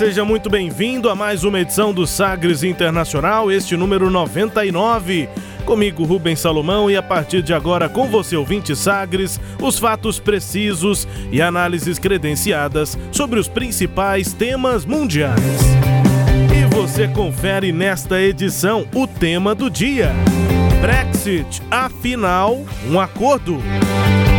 Seja muito bem-vindo a mais uma edição do Sagres Internacional, este número 99. Comigo, Rubens Salomão, e a partir de agora, com você, ouvinte Sagres, os fatos precisos e análises credenciadas sobre os principais temas mundiais. E você confere nesta edição o tema do dia: Brexit, afinal, um acordo.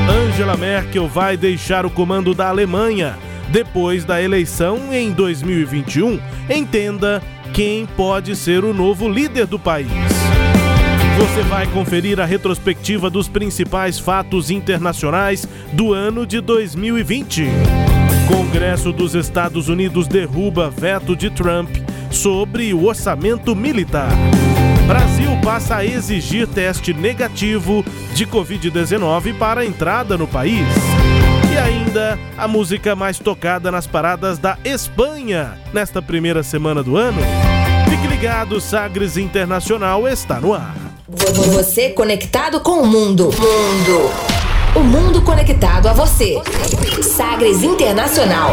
Angela Merkel vai deixar o comando da Alemanha depois da eleição em 2021, entenda quem pode ser o novo líder do país. Você vai conferir a retrospectiva dos principais fatos internacionais do ano de 2020. Congresso dos Estados Unidos derruba veto de Trump sobre o orçamento militar. Brasil passa a exigir teste negativo de Covid-19 para entrada no país. E ainda a música mais tocada nas paradas da Espanha nesta primeira semana do ano. Fique ligado, Sagres Internacional está no ar. Você conectado com o mundo. Mundo. O mundo conectado a você. Sagres Internacional.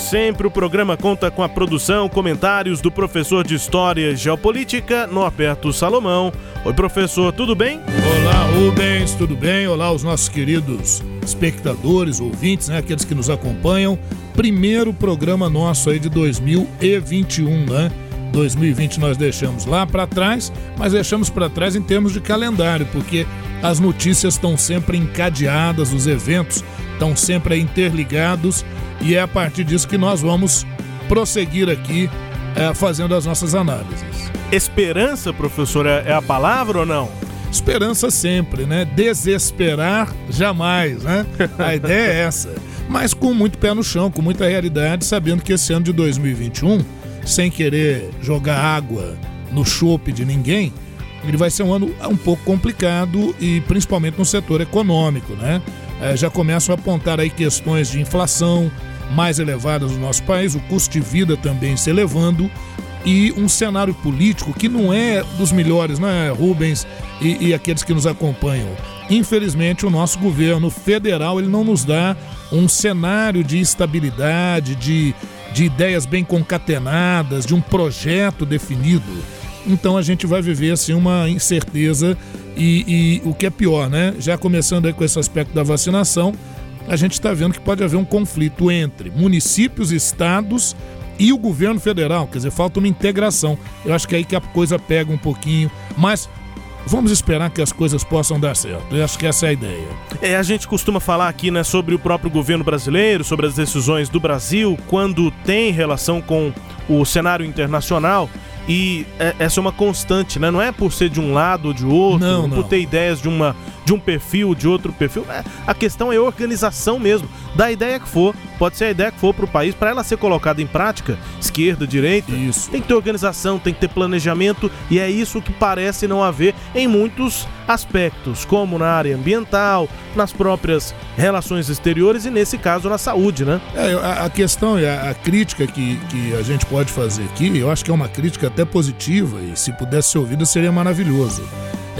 Sempre, o programa conta com a produção, comentários do professor de História e Geopolítica, Norberto Salomão. Oi, professor, tudo bem? Olá, Rubens, tudo bem? Olá, os nossos queridos espectadores, ouvintes, né? Aqueles que nos acompanham. Primeiro programa nosso aí de 2021, né? 2020 nós deixamos lá para trás, mas deixamos para trás em termos de calendário, porque as notícias estão sempre encadeadas, os eventos estão sempre interligados e é a partir disso que nós vamos prosseguir aqui é, fazendo as nossas análises. Esperança, professor, é, é a palavra ou não? Esperança sempre, né? Desesperar jamais, né? A ideia é essa. Mas com muito pé no chão, com muita realidade, sabendo que esse ano de 2021, sem querer jogar água no chope de ninguém, ele vai ser um ano um pouco complicado e principalmente no setor econômico, né? É, já começam a apontar aí questões de inflação, mais elevadas no nosso país, o custo de vida também se elevando e um cenário político que não é dos melhores, né, Rubens e, e, aqueles que nos acompanham. Infelizmente, o nosso governo federal ele não nos dá um cenário de estabilidade, de, de ideias bem concatenadas, de um projeto definido. Então a gente vai viver assim uma incerteza e, e o que é pior, né? Já começando aí com esse aspecto da vacinação, a gente está vendo que pode haver um conflito entre municípios, estados e o governo federal. Quer dizer, falta uma integração. Eu acho que é aí que a coisa pega um pouquinho. Mas vamos esperar que as coisas possam dar certo. Eu acho que essa é a ideia. É, a gente costuma falar aqui né, sobre o próprio governo brasileiro, sobre as decisões do Brasil, quando tem relação com o cenário internacional. E é, essa é uma constante, né? Não é por ser de um lado ou de outro, não, não. por ter ideias de uma de um perfil, de outro perfil. É, a questão é organização mesmo. Da ideia que for, pode ser a ideia que for para o país, para ela ser colocada em prática, esquerda, direita, isso. tem que ter organização, tem que ter planejamento, e é isso que parece não haver em muitos aspectos, como na área ambiental, nas próprias relações exteriores e, nesse caso, na saúde, né? É, a, a questão e a, a, crítica que, que a gente pode fazer aqui, eu acho que é uma crítica até positiva, e se pudesse ser ouvida seria maravilhoso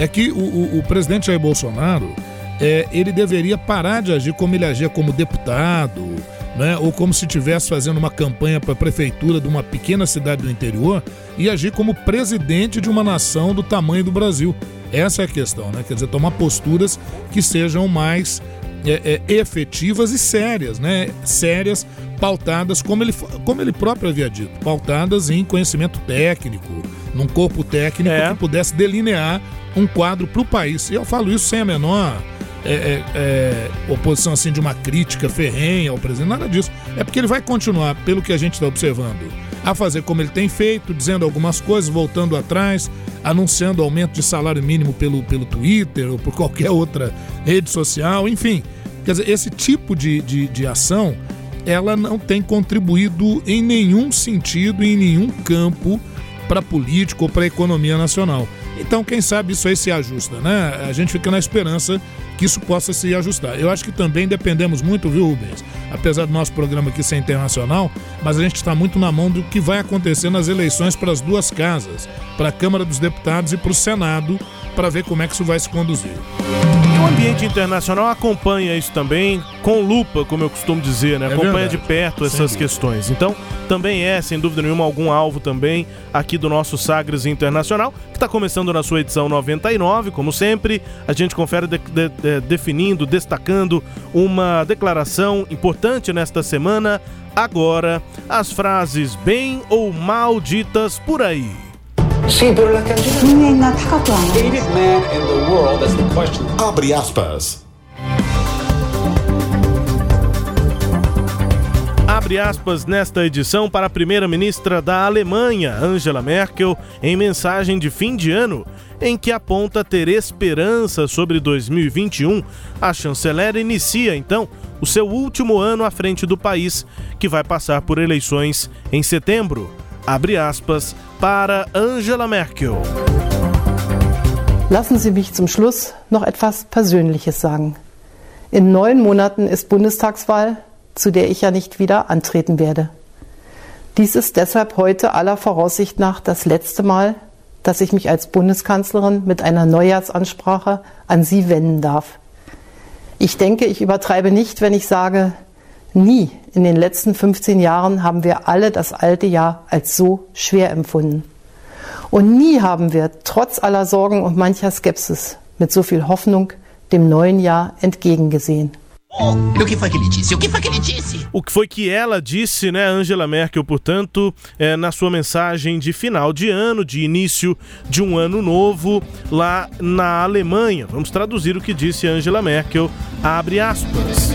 é que o, o, o presidente Jair Bolsonaro é, ele deveria parar de agir como ele agia como deputado, né, ou como se estivesse fazendo uma campanha para a prefeitura de uma pequena cidade do interior e agir como presidente de uma nação do tamanho do Brasil. Essa é a questão, né? Quer dizer, tomar posturas que sejam mais é, é, efetivas e sérias, né? Sérias, pautadas, como ele, como ele próprio havia dito, pautadas em conhecimento técnico, num corpo técnico é. que pudesse delinear um quadro para o país. E eu falo isso sem a menor é, é, é, oposição assim de uma crítica ferrenha ao presidente, nada disso. É porque ele vai continuar, pelo que a gente está observando, a fazer como ele tem feito, dizendo algumas coisas, voltando atrás, anunciando aumento de salário mínimo pelo, pelo Twitter ou por qualquer outra rede social, enfim. Quer dizer, esse tipo de, de, de ação, ela não tem contribuído em nenhum sentido, em nenhum campo para a política ou para a economia nacional. Então, quem sabe isso aí se ajusta, né? A gente fica na esperança que isso possa se ajustar. Eu acho que também dependemos muito, viu, Rubens? Apesar do nosso programa aqui ser internacional, mas a gente está muito na mão do que vai acontecer nas eleições para as duas casas, para a Câmara dos Deputados e para o Senado, para ver como é que isso vai se conduzir. O ambiente internacional acompanha isso também com lupa, como eu costumo dizer, né? É acompanha verdade. de perto essas questões. Então, também é, sem dúvida nenhuma, algum alvo também aqui do nosso Sagres Internacional, que está começando na sua edição 99, como sempre. A gente confere de, de, de, definindo, destacando uma declaração importante nesta semana. Agora, as frases bem ou mal ditas por aí. Sim, Abre aspas. Abre aspas nesta edição para a primeira-ministra da Alemanha, Angela Merkel, em mensagem de fim de ano, em que aponta ter esperança sobre 2021. A chanceler inicia, então, o seu último ano à frente do país, que vai passar por eleições em setembro abre aspas, para Angela Merkel. Lassen Sie mich zum Schluss noch etwas Persönliches sagen. In neun Monaten ist Bundestagswahl, zu der ich ja nicht wieder antreten werde. Dies ist deshalb heute aller Voraussicht nach das letzte Mal, dass ich mich als Bundeskanzlerin mit einer Neujahrsansprache an Sie wenden darf. Ich denke, ich übertreibe nicht, wenn ich sage, Nie in den letzten 15 Jahren haben wir alle das alte Jahr als so schwer empfunden. Und nie haben wir trotz aller Sorgen und mancher Skepsis mit so viel Hoffnung dem neuen Jahr entgegengesehen. Oh, o que foi que ele disse? O que foi que ele disse? O que foi que ela disse, né, Angela Merkel, portanto, é, na sua mensagem de final de ano, de início de um ano novo lá na Alemanha. Vamos traduzir o que disse Angela Merkel, abre aspas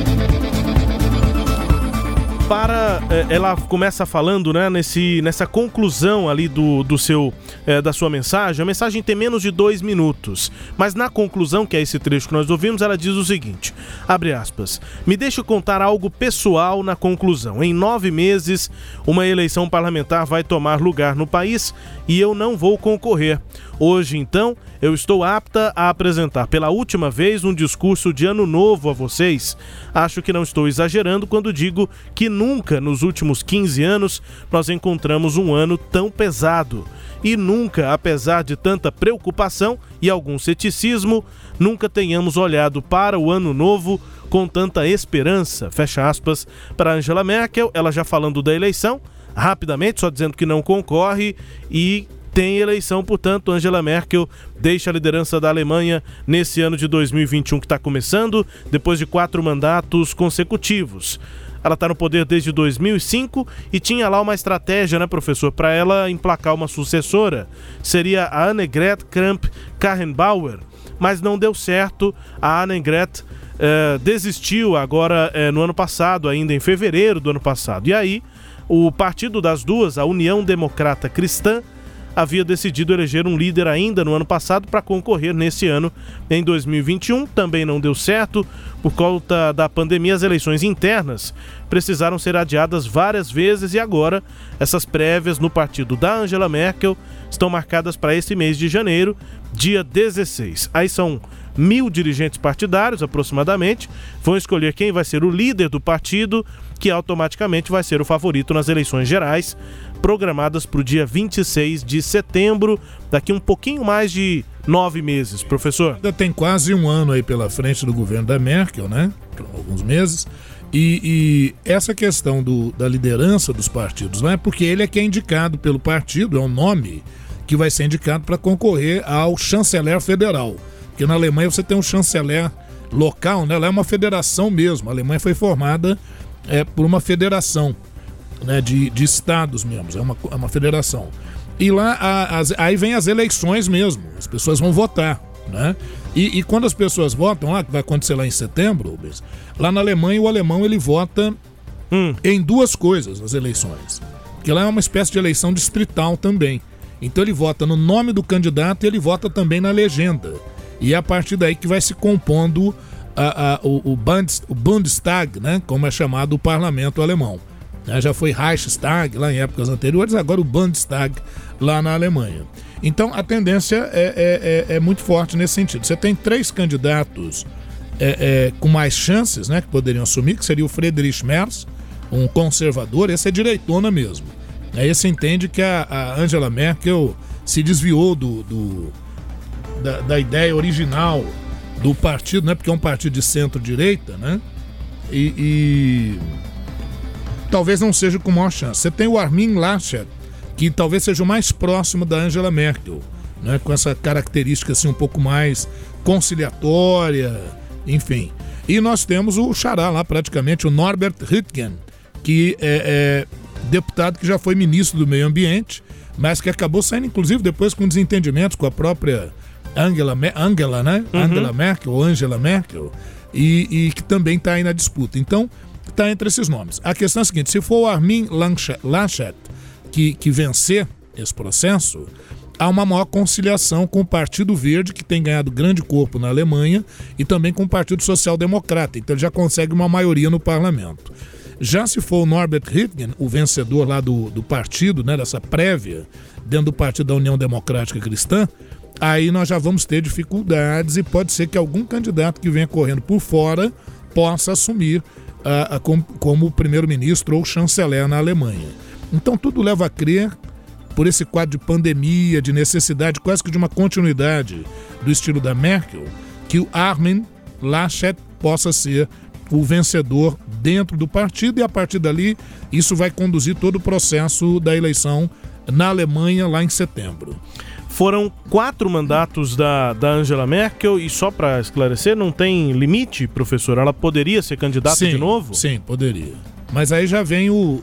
para é, ela começa falando né, nesse, nessa conclusão ali do, do seu é, da sua mensagem. A mensagem tem menos de dois minutos mas na conclusão que é esse trecho que nós ouvimos ela diz o seguinte abre aspas me deixe contar algo pessoal na conclusão. Em nove meses uma eleição parlamentar vai tomar lugar no país e eu não vou concorrer. Hoje então eu estou apta a apresentar pela última vez um discurso de ano novo a vocês. Acho que não estou exagerando quando digo que nunca nos últimos 15 anos nós encontramos um ano tão pesado. E nunca, apesar de tanta preocupação e algum ceticismo, nunca tenhamos olhado para o ano novo com tanta esperança. Fecha aspas para Angela Merkel, ela já falando da eleição, rapidamente, só dizendo que não concorre e tem eleição, portanto, Angela Merkel deixa a liderança da Alemanha nesse ano de 2021 que está começando, depois de quatro mandatos consecutivos. Ela está no poder desde 2005 e tinha lá uma estratégia, né, professor, para ela emplacar uma sucessora. Seria a Annegret Kramp-Karrenbauer, mas não deu certo. A Annegret eh, desistiu agora eh, no ano passado, ainda em fevereiro do ano passado. E aí, o partido das duas, a União Democrata Cristã, havia decidido eleger um líder ainda no ano passado para concorrer nesse ano, em 2021. Também não deu certo. Por conta da pandemia, as eleições internas precisaram ser adiadas várias vezes e agora essas prévias no partido da Angela Merkel estão marcadas para esse mês de janeiro, dia 16. Aí são mil dirigentes partidários, aproximadamente, vão escolher quem vai ser o líder do partido, que automaticamente vai ser o favorito nas eleições gerais programadas para o dia 26 de setembro, daqui um pouquinho mais de nove meses, professor. Ainda tem quase um ano aí pela frente do governo da Merkel, né? Alguns meses. E, e essa questão do, da liderança dos partidos, não é porque ele é que é indicado pelo partido, é um nome que vai ser indicado para concorrer ao chanceler federal. Porque na Alemanha você tem um chanceler local, né? Ela é uma federação mesmo. A Alemanha foi formada é, por uma federação né, de, de estados mesmo, é uma, é uma federação. E lá a, as, aí vem as eleições mesmo, as pessoas vão votar. Né? E, e, quando as pessoas votam lá, que vai acontecer lá em setembro, lá na Alemanha o alemão ele vota hum. em duas coisas nas eleições. Porque lá é uma espécie de eleição distrital também. Então ele vota no nome do candidato e ele vota também na legenda. E é a partir daí que vai se compondo a, a, o, o, Bundestag, né, como é chamado o parlamento alemão. Né, já foi Reichstag lá em épocas anteriores, agora o Bundestag lá na Alemanha. Então a tendência é, é, é, é muito forte nesse sentido. Você tem três candidatos é, é, com mais chances né, que poderiam assumir, que seria o Friedrich Merz, um conservador, esse é direitona mesmo. Aí você entende que a, a Angela Merkel se desviou do, do da, da, ideia original do partido, né? Porque é um partido de centro-direita, né? E, e, talvez não seja com maior chance. Você tem o Armin Laschet, que talvez seja o mais próximo da Angela Merkel, né? Com essa característica assim um pouco mais conciliatória, enfim. E nós temos o xará lá praticamente, o Norbert Rüttgen, que é, é deputado que já foi ministro do Meio Ambiente, mas que acabou saindo, inclusive, depois com desentendimentos com a própria Angela, Angela né? Uhum. Angela Merkel, ou Angela Merkel, e, e que também está aí na disputa. Então, está entre esses nomes. A questão é a seguinte: se for o Armin Laschet que, que vencer esse processo, há uma maior conciliação com o Partido Verde, que tem ganhado grande corpo na Alemanha, e também com o Partido Social Democrata. Então ele já consegue uma maioria no parlamento. Já se for o Norbert Hittgen, o vencedor lá do, do partido, né, dessa prévia, dentro do partido da União Democrática Cristã, aí nós já vamos ter dificuldades e pode ser que algum candidato que venha correndo por fora possa assumir uh, uh, como, como primeiro-ministro ou chanceler na Alemanha. Então tudo leva a crer, por esse quadro de pandemia, de necessidade quase que de uma continuidade do estilo da Merkel, que o Armin Laschet possa ser o vencedor dentro do partido e a partir dali isso vai conduzir todo o processo da eleição na Alemanha lá em setembro. Foram quatro mandatos da, da Angela Merkel e só para esclarecer, não tem limite, professor? Ela poderia ser candidata sim, de novo? Sim, poderia. Mas aí já vem o,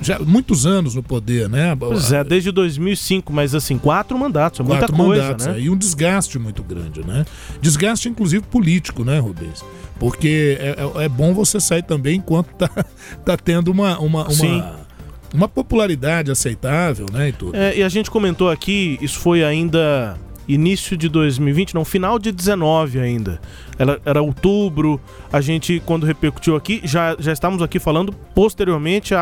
já muitos anos no poder, né? Pois é, desde 2005, mas assim, quatro mandatos, é muita quatro coisa, mandatos, né? É, e um desgaste muito grande, né? Desgaste inclusive político, né, Rubens? Porque é, é, é bom você sair também enquanto tá, tá tendo uma, uma, uma, uma popularidade aceitável, né, e tudo. É, e a gente comentou aqui, isso foi ainda início de 2020, não, final de 19 ainda. Era, era outubro, a gente, quando repercutiu aqui, já, já estávamos aqui falando posteriormente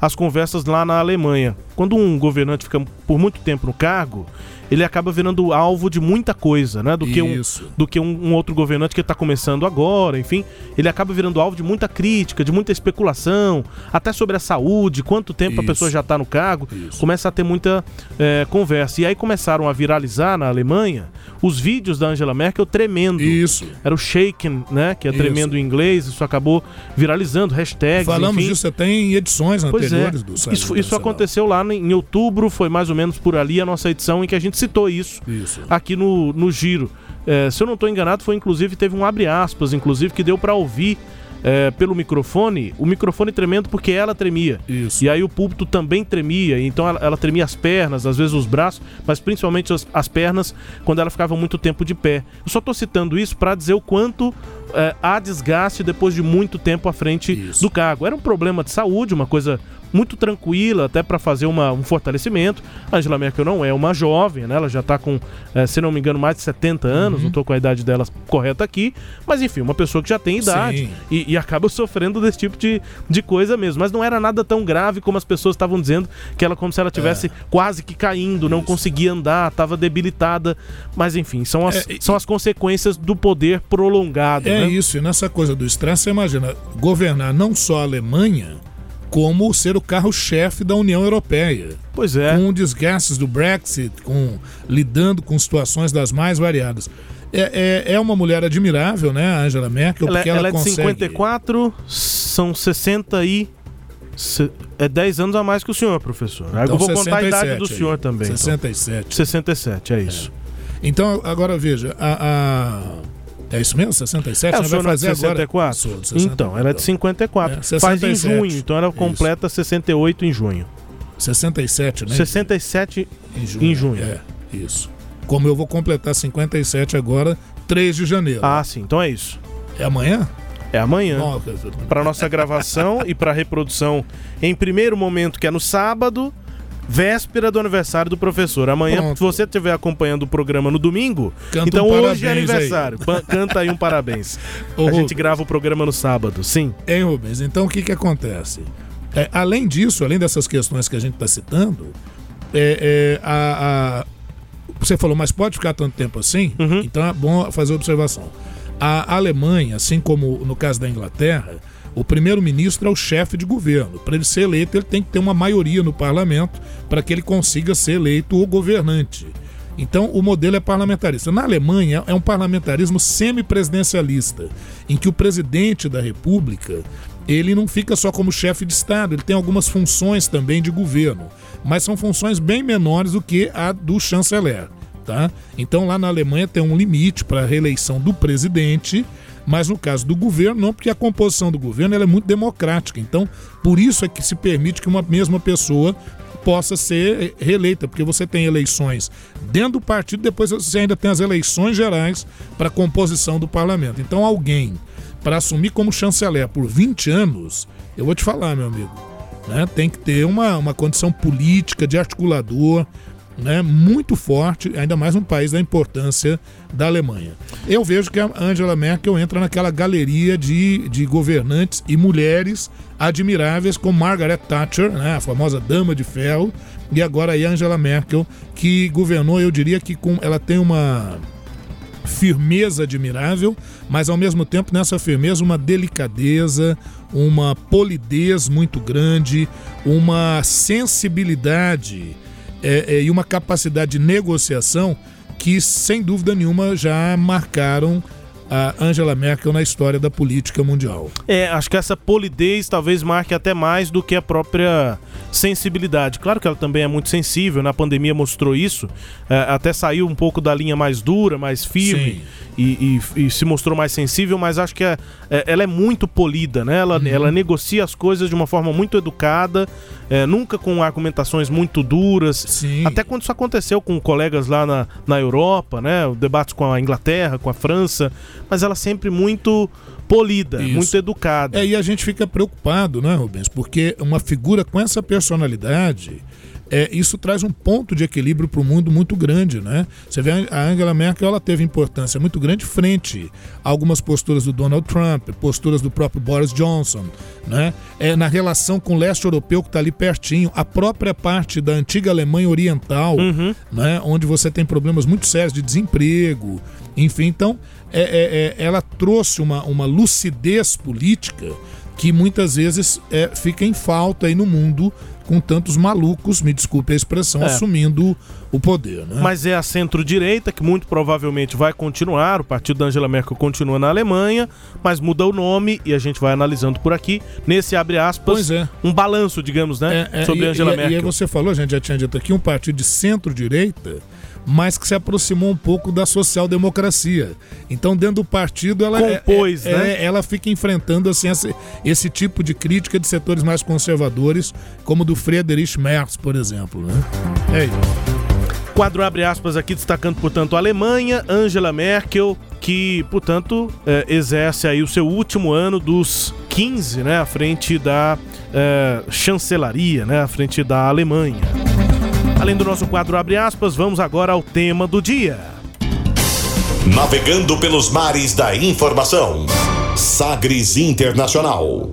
às conversas lá na Alemanha. Quando um governante fica por muito tempo no cargo, ele acaba virando alvo de muita coisa, né? Do que um, do que um, um outro governante que está começando agora, enfim. Ele acaba virando alvo de muita crítica, de muita especulação, até sobre a saúde, quanto tempo Isso. a pessoa já está no cargo. Isso. Começa a ter muita é, conversa. E aí começaram a viralizar na Alemanha os vídeos da Angela Merkel tremendo. Isso. Era o shaken, né? Que é isso. tremendo em inglês. Isso acabou viralizando, hashtags. Falamos enfim. disso até em edições pois é. anteriores é. do site. Isso, isso aconteceu lá em outubro, foi mais ou menos por ali a nossa edição em que a gente citou isso, isso. aqui no, no Giro. É, se eu não estou enganado, foi inclusive, teve um abre aspas, inclusive, que deu para ouvir é, pelo microfone, o microfone tremendo porque ela tremia. Isso. E aí o púlpito também tremia, então ela, ela tremia as pernas, às vezes os braços, mas principalmente as, as, pernas quando ela ficava muito tempo de pé. Eu só estou citando isso para dizer o quanto é, há desgaste depois de muito tempo à frente isso. do cargo. Era um problema de saúde, uma coisa muito tranquila, até para fazer uma, um fortalecimento. A Angela Merkel não é uma jovem, né? Ela já está com, é, se não me engano, mais de 70 anos, uhum. não estou com a idade dela correta aqui, mas enfim, uma pessoa que já tem idade e, e, acaba sofrendo desse tipo de, de coisa mesmo. Mas não era nada tão grave como as pessoas estavam dizendo, que ela como se ela tivesse é. quase que caindo, não Isso. conseguia andar, estava debilitada. Mas enfim, são as, é, são as consequências do poder prolongado. É né? isso, e nessa coisa do estresse, você imagina, governar não só a Alemanha, como ser o carro-chefe da União Europeia. Pois é. Com desgastes do Brexit, com lidando com situações das mais variadas. É, é, é uma mulher admirável, né, a Angela Merkel, ela, porque ela, ela é consegue... de 54, são 60 e... É 10 anos a mais que o senhor, professor. Então, eu vou 67, contar a idade do senhor também. 67. Então. 67, é isso. É. Então, agora veja, a... a é isso mesmo? 67? É, vai fazer de 64? Agora? De então, ela é de 54. É, Faz em junho, então ela completa isso. 68 em junho. 67, né? 67 em junho. Em junho. É, isso. Como eu vou completar 57 agora, 3 de janeiro. Ah, sim, então é isso. É amanhã? É amanhã. Para nossa gravação e para reprodução em primeiro momento, que é no sábado, véspera do aniversário do professor. Amanhã, Pronto. se você estiver acompanhando o programa no domingo, Canta então um hoje é aniversário. Aí. Canta aí um parabéns. Ô, a Rubens. gente grava o programa no sábado, sim. Hein, Rubens? Então o que, que acontece? É, além disso, além dessas questões que a gente está citando, é, é, a, a, você falou, mas pode ficar tanto tempo assim? Uhum. Então é bom fazer observação. A Alemanha, assim como no caso da Inglaterra, o primeiro-ministro é o chefe de governo. Para ele ser eleito, ele tem que ter uma maioria no parlamento para que ele consiga ser eleito o governante. Então, o modelo é parlamentarista. Na Alemanha, é um parlamentarismo semipresidencialista, em que o presidente da república ele não fica só como chefe de Estado, ele tem algumas funções também de governo, mas são funções bem menores do que a do chanceler. Tá? Então, lá na Alemanha tem um limite para a reeleição do presidente mas no caso do governo, não, porque a composição do governo é muito democrática. Então, por isso é que se permite que uma mesma pessoa possa ser reeleita, porque você tem eleições dentro do partido, depois você ainda tem as eleições gerais para a composição do parlamento. Então, alguém para assumir como chanceler por 20 anos, eu vou te falar, meu amigo, né, tem que ter uma, uma condição política de articulador, né, muito forte, ainda mais um país da importância da Alemanha. Eu vejo que a Angela Merkel entra naquela galeria de, de governantes e mulheres admiráveis, como Margaret Thatcher, né, a famosa Dama de Ferro, e agora a Angela Merkel, que governou, eu diria que com, ela tem uma firmeza admirável, mas ao mesmo tempo nessa firmeza uma delicadeza, uma polidez muito grande, uma sensibilidade é, é, e uma capacidade de negociação que, sem dúvida nenhuma, já marcaram a Angela Merkel na história da política mundial. É, acho que essa polidez talvez marque até mais do que a própria sensibilidade. Claro que ela também é muito sensível, na pandemia mostrou isso, é, até saiu um pouco da linha mais dura, mais firme e, e, e, se mostrou mais sensível, mas acho que é, é, ela é muito polida, né? Ela, uhum. ela negocia as coisas de uma forma muito educada, é, nunca com argumentações muito duras. Sim. Até quando isso aconteceu com colegas lá na, na Europa, né? Debates com a Inglaterra, com a França, mas ela sempre muito polida, Isso. muito educada. É, e a gente fica preocupado, né, Rubens? Porque uma figura com essa personalidade é, isso traz um ponto de equilíbrio para o mundo muito grande, né? Você vê a Angela Merkel, ela teve importância muito grande frente a algumas posturas do Donald Trump, posturas do próprio Boris Johnson, né? É, na relação com o leste europeu que está ali pertinho, a própria parte da antiga Alemanha Oriental, uhum. né? Onde você tem problemas muito sérios de desemprego, enfim, então é, é, é ela trouxe uma, uma lucidez política que muitas vezes é, fica em falta aí no mundo com tantos malucos, me desculpe a expressão, é. assumindo o poder. Né? Mas é a centro-direita que muito provavelmente vai continuar. O partido da Angela Merkel continua na Alemanha, mas muda o nome e a gente vai analisando por aqui. Nesse abre aspas, é. um balanço, digamos, né? É, é sobre e, Angela e, Merkel. E aí você falou, a gente já tinha dito aqui, um partido de centro-direita mas que se aproximou um pouco da social-democracia. Então, dentro do partido, ela, Compôs, é, né? É, ela fica enfrentando assim, esse, esse, tipo de crítica de setores mais conservadores, como do Friedrich Merz, por exemplo. Né? É isso. Quadro abre aspas aqui, destacando, portanto, a Alemanha, Angela Merkel, que, portanto, é, exerce aí o seu último ano dos 15, né, à frente da é, chancelaria, né, à frente da Alemanha. Além do nosso quadro abre aspas, vamos agora ao tema do dia. Navegando pelos mares da informação. Sagres Internacional.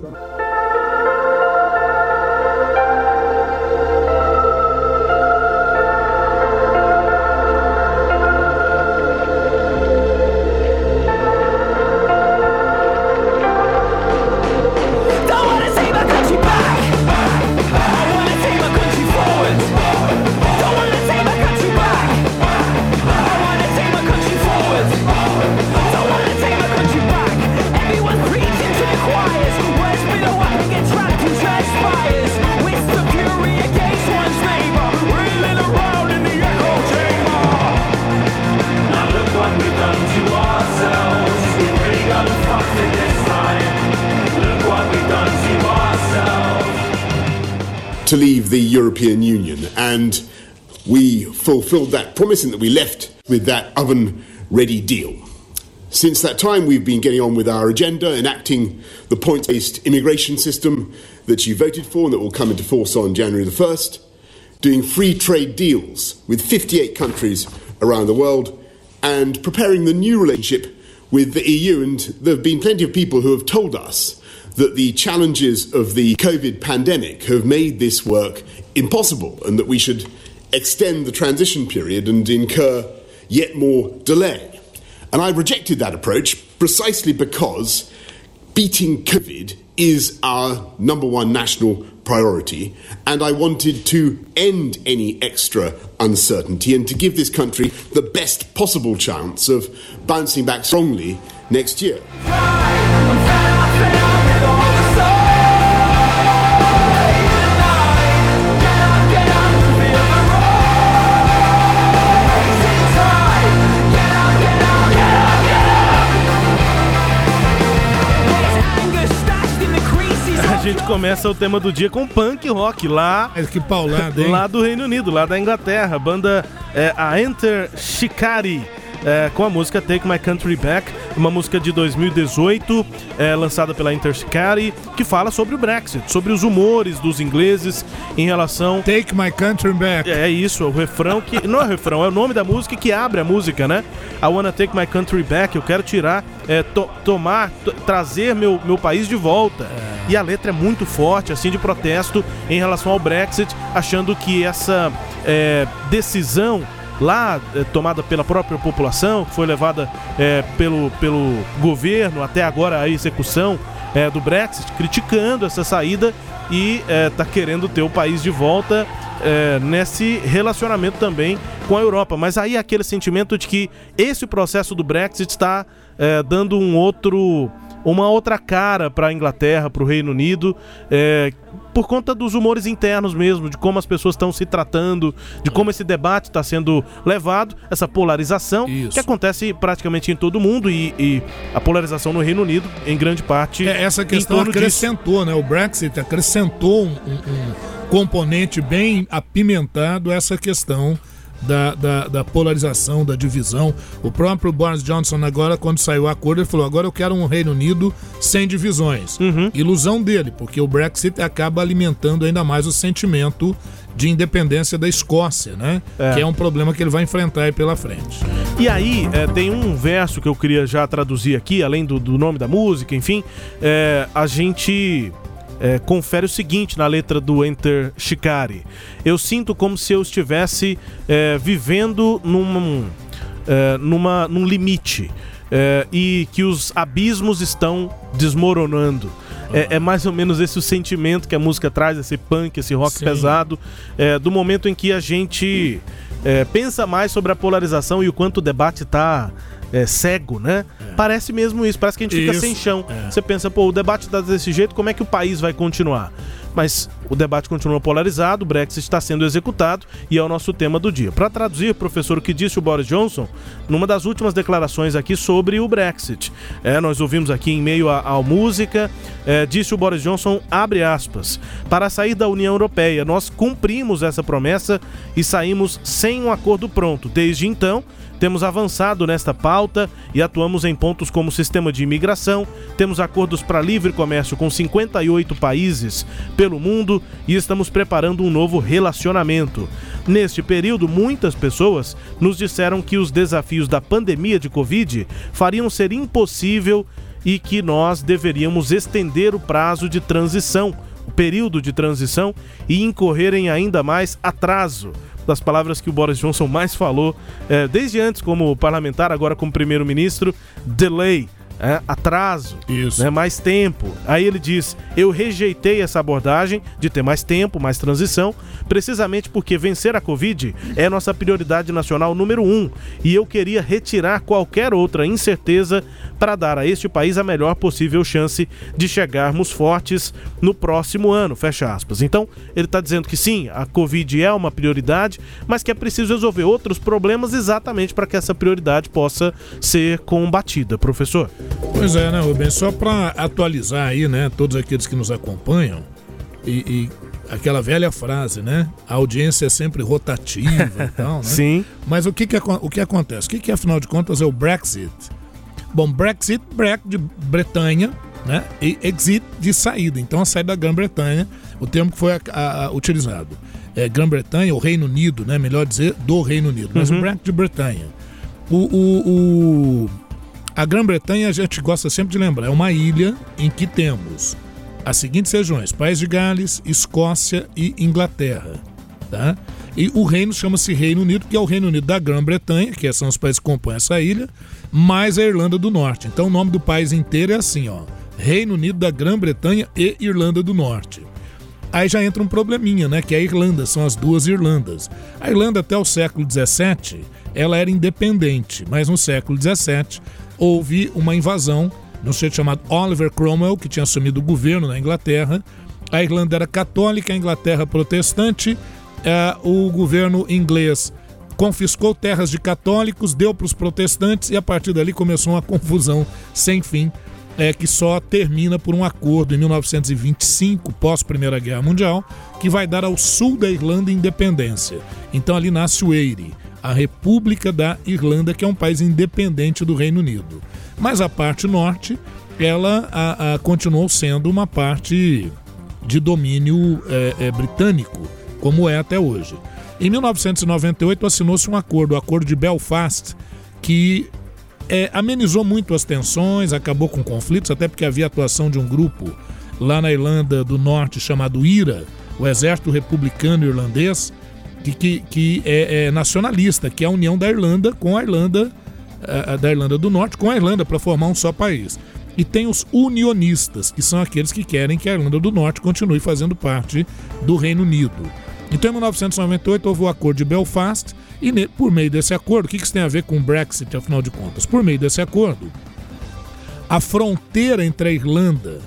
The European Union. And we fulfilled that promise in that we left with that oven ready deal. Since that time, we've been getting on with our agenda, enacting the points based immigration system that you voted for and that will come into force on January the 1st, doing free trade deals with 58 countries around the world, and preparing the new relationship with the EU. And there have been plenty of people who have told us that the challenges of the COVID pandemic have made this work impossible and that we should extend the transition period and incur yet more delay. And I rejected that approach precisely because beating COVID is our number one national priority, and I wanted to end any extra uncertainty and to give this country the best possible chance of bouncing back strongly next year. Começa o tema do dia com punk rock lá. que paulada, hein? Lá do Reino Unido, lá da Inglaterra. A banda é a Enter Shikari é, com a música Take My Country Back, uma música de 2018, é, lançada pela Intercity, que fala sobre o Brexit, sobre os humores dos ingleses em relação. Take My Country Back. É, é isso, é o refrão que. Não é o refrão, é o nome da música que abre a música, né? I wanna take my country back, eu quero tirar, é, to, tomar, trazer meu, meu país de volta. É. E a letra é muito forte, assim, de protesto em relação ao Brexit, achando que essa decisão lá é, tomada pela própria população, foi levada é, pelo, pelo governo até agora a execução é, do Brexit, criticando essa saída e está querendo ter o país de volta nesse relacionamento também com a Europa. Mas aí aquele sentimento de que esse processo do Brexit está dando um outro uma outra cara para a Inglaterra, para o Reino Unido, é, por conta dos humores internos mesmo, de como as pessoas estão se tratando, de como esse debate está sendo levado, essa polarização Isso. que acontece praticamente em todo mundo e, e, a polarização no Reino Unido, em grande parte. É, essa questão acrescentou, disso. né? O Brexit acrescentou um, um componente bem apimentado essa questão da, da, da, polarização, da divisão. O próprio Boris Johnson, agora, quando saiu o acordo, ele falou: agora eu quero um Reino Unido sem divisões. Uhum. Ilusão dele, porque o Brexit acaba alimentando ainda mais o sentimento de independência da Escócia, né? É. Que é um problema que ele vai enfrentar aí pela frente. E aí, é, tem um verso que eu queria já traduzir aqui, além do, do nome da música, enfim. É, a gente é, confere o seguinte na letra do Enter Shikari. Eu sinto como se eu estivesse é, vivendo num, é, numa, num limite é, e que os abismos estão desmoronando. É, é, mais ou menos esse o sentimento que a música traz, esse punk, esse rock Sim. pesado, é, do momento em que a gente pensa mais sobre a polarização e o quanto o debate está é, cego, né? É. Parece mesmo isso, parece que a gente fica isso. sem chão. É. Você pensa, pô, o debate está desse jeito, como é que o país vai continuar? Mas o debate continua polarizado, o Brexit está sendo executado e é o nosso tema do dia. Para traduzir, professor, o que disse o Boris Johnson numa das últimas declarações aqui sobre o Brexit. É, nós ouvimos aqui em meio à música, é, disse o Boris Johnson, abre aspas, para sair da União Europeia, nós cumprimos essa promessa e saímos sem um acordo pronto. Desde então, temos avançado nesta pauta e atuamos em pontos como sistema de imigração, temos acordos para livre comércio com 58 países pelo mundo e estamos preparando um novo relacionamento. Neste período, muitas pessoas nos disseram que os desafios da pandemia de Covid fariam ser impossível e que nós deveríamos estender o prazo de transição, o período de transição e incorrer em ainda mais atraso das palavras que o Boris Johnson mais falou, é, desde antes como parlamentar, agora como primeiro-ministro, delay é, atraso, Isso. Né, mais tempo. Aí ele diz: Eu rejeitei essa abordagem de ter mais tempo, mais transição, precisamente porque vencer a Covid é nossa prioridade nacional número um e eu queria retirar qualquer outra incerteza para dar a este país a melhor possível chance de chegarmos fortes no próximo ano. Fecha aspas. Então, ele está dizendo que sim, a Covid é uma prioridade, mas que é preciso resolver outros problemas exatamente para que essa prioridade possa ser combatida. Professor. Pois é, né, Rubens? Só para atualizar aí, né, todos aqueles que nos acompanham e, e, aquela velha frase, né? A audiência é sempre rotativa e tal, né? Sim. Mas o que, que, o que acontece? O que, que, afinal de contas, é o Brexit? Bom, Brexit, Brec de Bretanha, né? E exit de saída. Então a saída da Grã-Bretanha, o termo que foi a, a, a, utilizado. É Grã-Bretanha, o Reino Unido, né? Melhor dizer, do Reino Unido. Mas uhum. o Brexit de Bretanha. O, o, o a Grã-Bretanha a gente gosta sempre de lembrar, é uma ilha em que temos as seguintes regiões: País de Gales, Escócia e Inglaterra. Tá? E o reino chama-se Reino Unido, que é o Reino Unido da Grã-Bretanha, que são os países que compõem essa ilha, mais a Irlanda do Norte. Então o nome do país inteiro é assim, ó: Reino Unido da Grã-Bretanha e Irlanda do Norte. Aí já entra um probleminha, né? Que é a Irlanda, são as duas Irlandas. A Irlanda até o século XVII, ela era independente, mas no século XVII houve uma invasão de um sujeito chamado Oliver Cromwell, que tinha assumido o governo na Inglaterra. A Irlanda era católica, a Inglaterra protestante. É, o governo inglês confiscou terras de católicos, deu para os protestantes e a partir dali começou uma confusão sem fim, é, que só termina por um acordo em 1925, pós Primeira Guerra Mundial, que vai dar ao sul da Irlanda independência. Então ali nasce o Eire a República da Irlanda, que é um país independente do Reino Unido. Mas a parte norte, ela a, a, continuou sendo uma parte de domínio é, é, britânico, como é até hoje. Em 1998 assinou-se um acordo, o Acordo de Belfast, que é, amenizou muito as tensões, acabou com conflitos, até porque havia atuação de um grupo lá na Irlanda do Norte chamado IRA, o Exército Republicano Irlandês, que, que, que é, é, nacionalista, que é a união da Irlanda com a Irlanda, a, da Irlanda do Norte com a Irlanda para formar um só país. E tem os unionistas, que são aqueles que querem que a Irlanda do Norte continue fazendo parte do Reino Unido. Então, em 1998, houve o Acordo de Belfast, e por meio desse acordo, o que isso tem a ver com o Brexit, afinal de contas? Por meio desse acordo, a fronteira entre a Irlanda,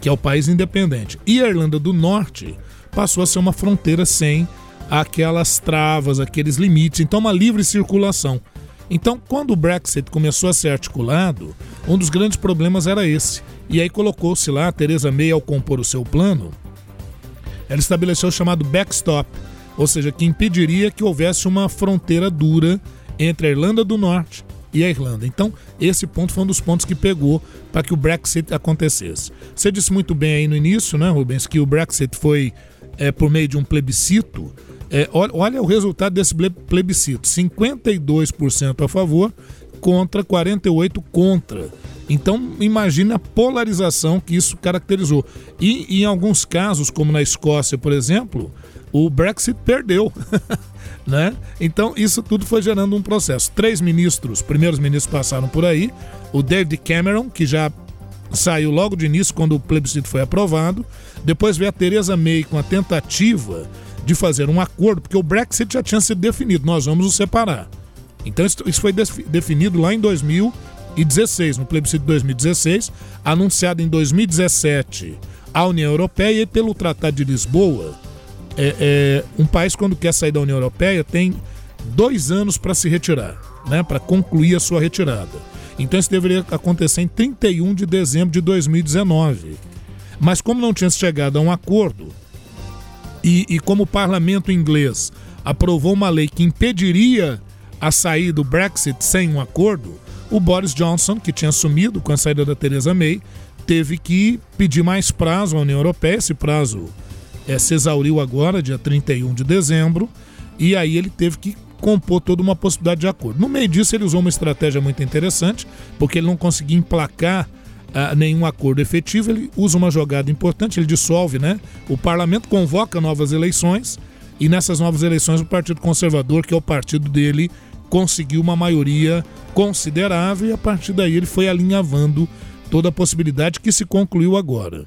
que é o país independente, e a Irlanda do Norte passou a ser uma fronteira sem aquelas travas, aqueles limites, então uma livre circulação. Então, quando o Brexit começou a ser articulado, um dos grandes problemas era esse. E aí colocou-se lá, a May, ao compor o seu plano, ela estabeleceu o chamado backstop, ou seja, que impediria que houvesse uma fronteira dura entre a Irlanda do Norte e a Irlanda. Então, esse ponto foi um dos pontos que pegou para que o Brexit acontecesse. Você disse muito bem aí no início, né, Rubens, que o Brexit foi é, por meio de um plebiscito é, olha o resultado desse plebiscito: 52% a favor contra 48% contra. Então, imagine a polarização que isso caracterizou. E, e em alguns casos, como na Escócia, por exemplo, o Brexit perdeu. né? Então, isso tudo foi gerando um processo. Três ministros, primeiros ministros passaram por aí. O David Cameron, que já saiu logo de início quando o plebiscito foi aprovado. Depois veio a Theresa May com a tentativa de fazer um acordo, porque o Brexit já tinha sido definido, nós vamos nos separar. Então isso foi definido lá em 2016, no plebiscito de 2016, anunciado em 2017 a União Europeia e pelo Tratado de Lisboa. É, é, um país, quando quer sair da União Europeia, tem dois anos para se retirar, né, para concluir a sua retirada. Então isso deveria acontecer em 31 de dezembro de 2019. Mas como não tinha chegado a um acordo, e, e como o parlamento inglês aprovou uma lei que impediria a saída do Brexit sem um acordo, o Boris Johnson, que tinha assumido com a saída da Theresa May, teve que pedir mais prazo à União Europeia. Esse prazo é, se exauriu agora, dia 31 de dezembro, e aí ele teve que compor toda uma possibilidade de acordo. No meio disso, ele usou uma estratégia muito interessante, porque ele não conseguia emplacar uh, nenhum acordo efetivo, ele usa uma jogada importante, ele dissolve, né? O parlamento convoca novas eleições e nessas novas eleições o Partido Conservador, que é o partido dele, conseguiu uma maioria considerável e a partir daí ele foi alinhavando toda a possibilidade que se concluiu agora.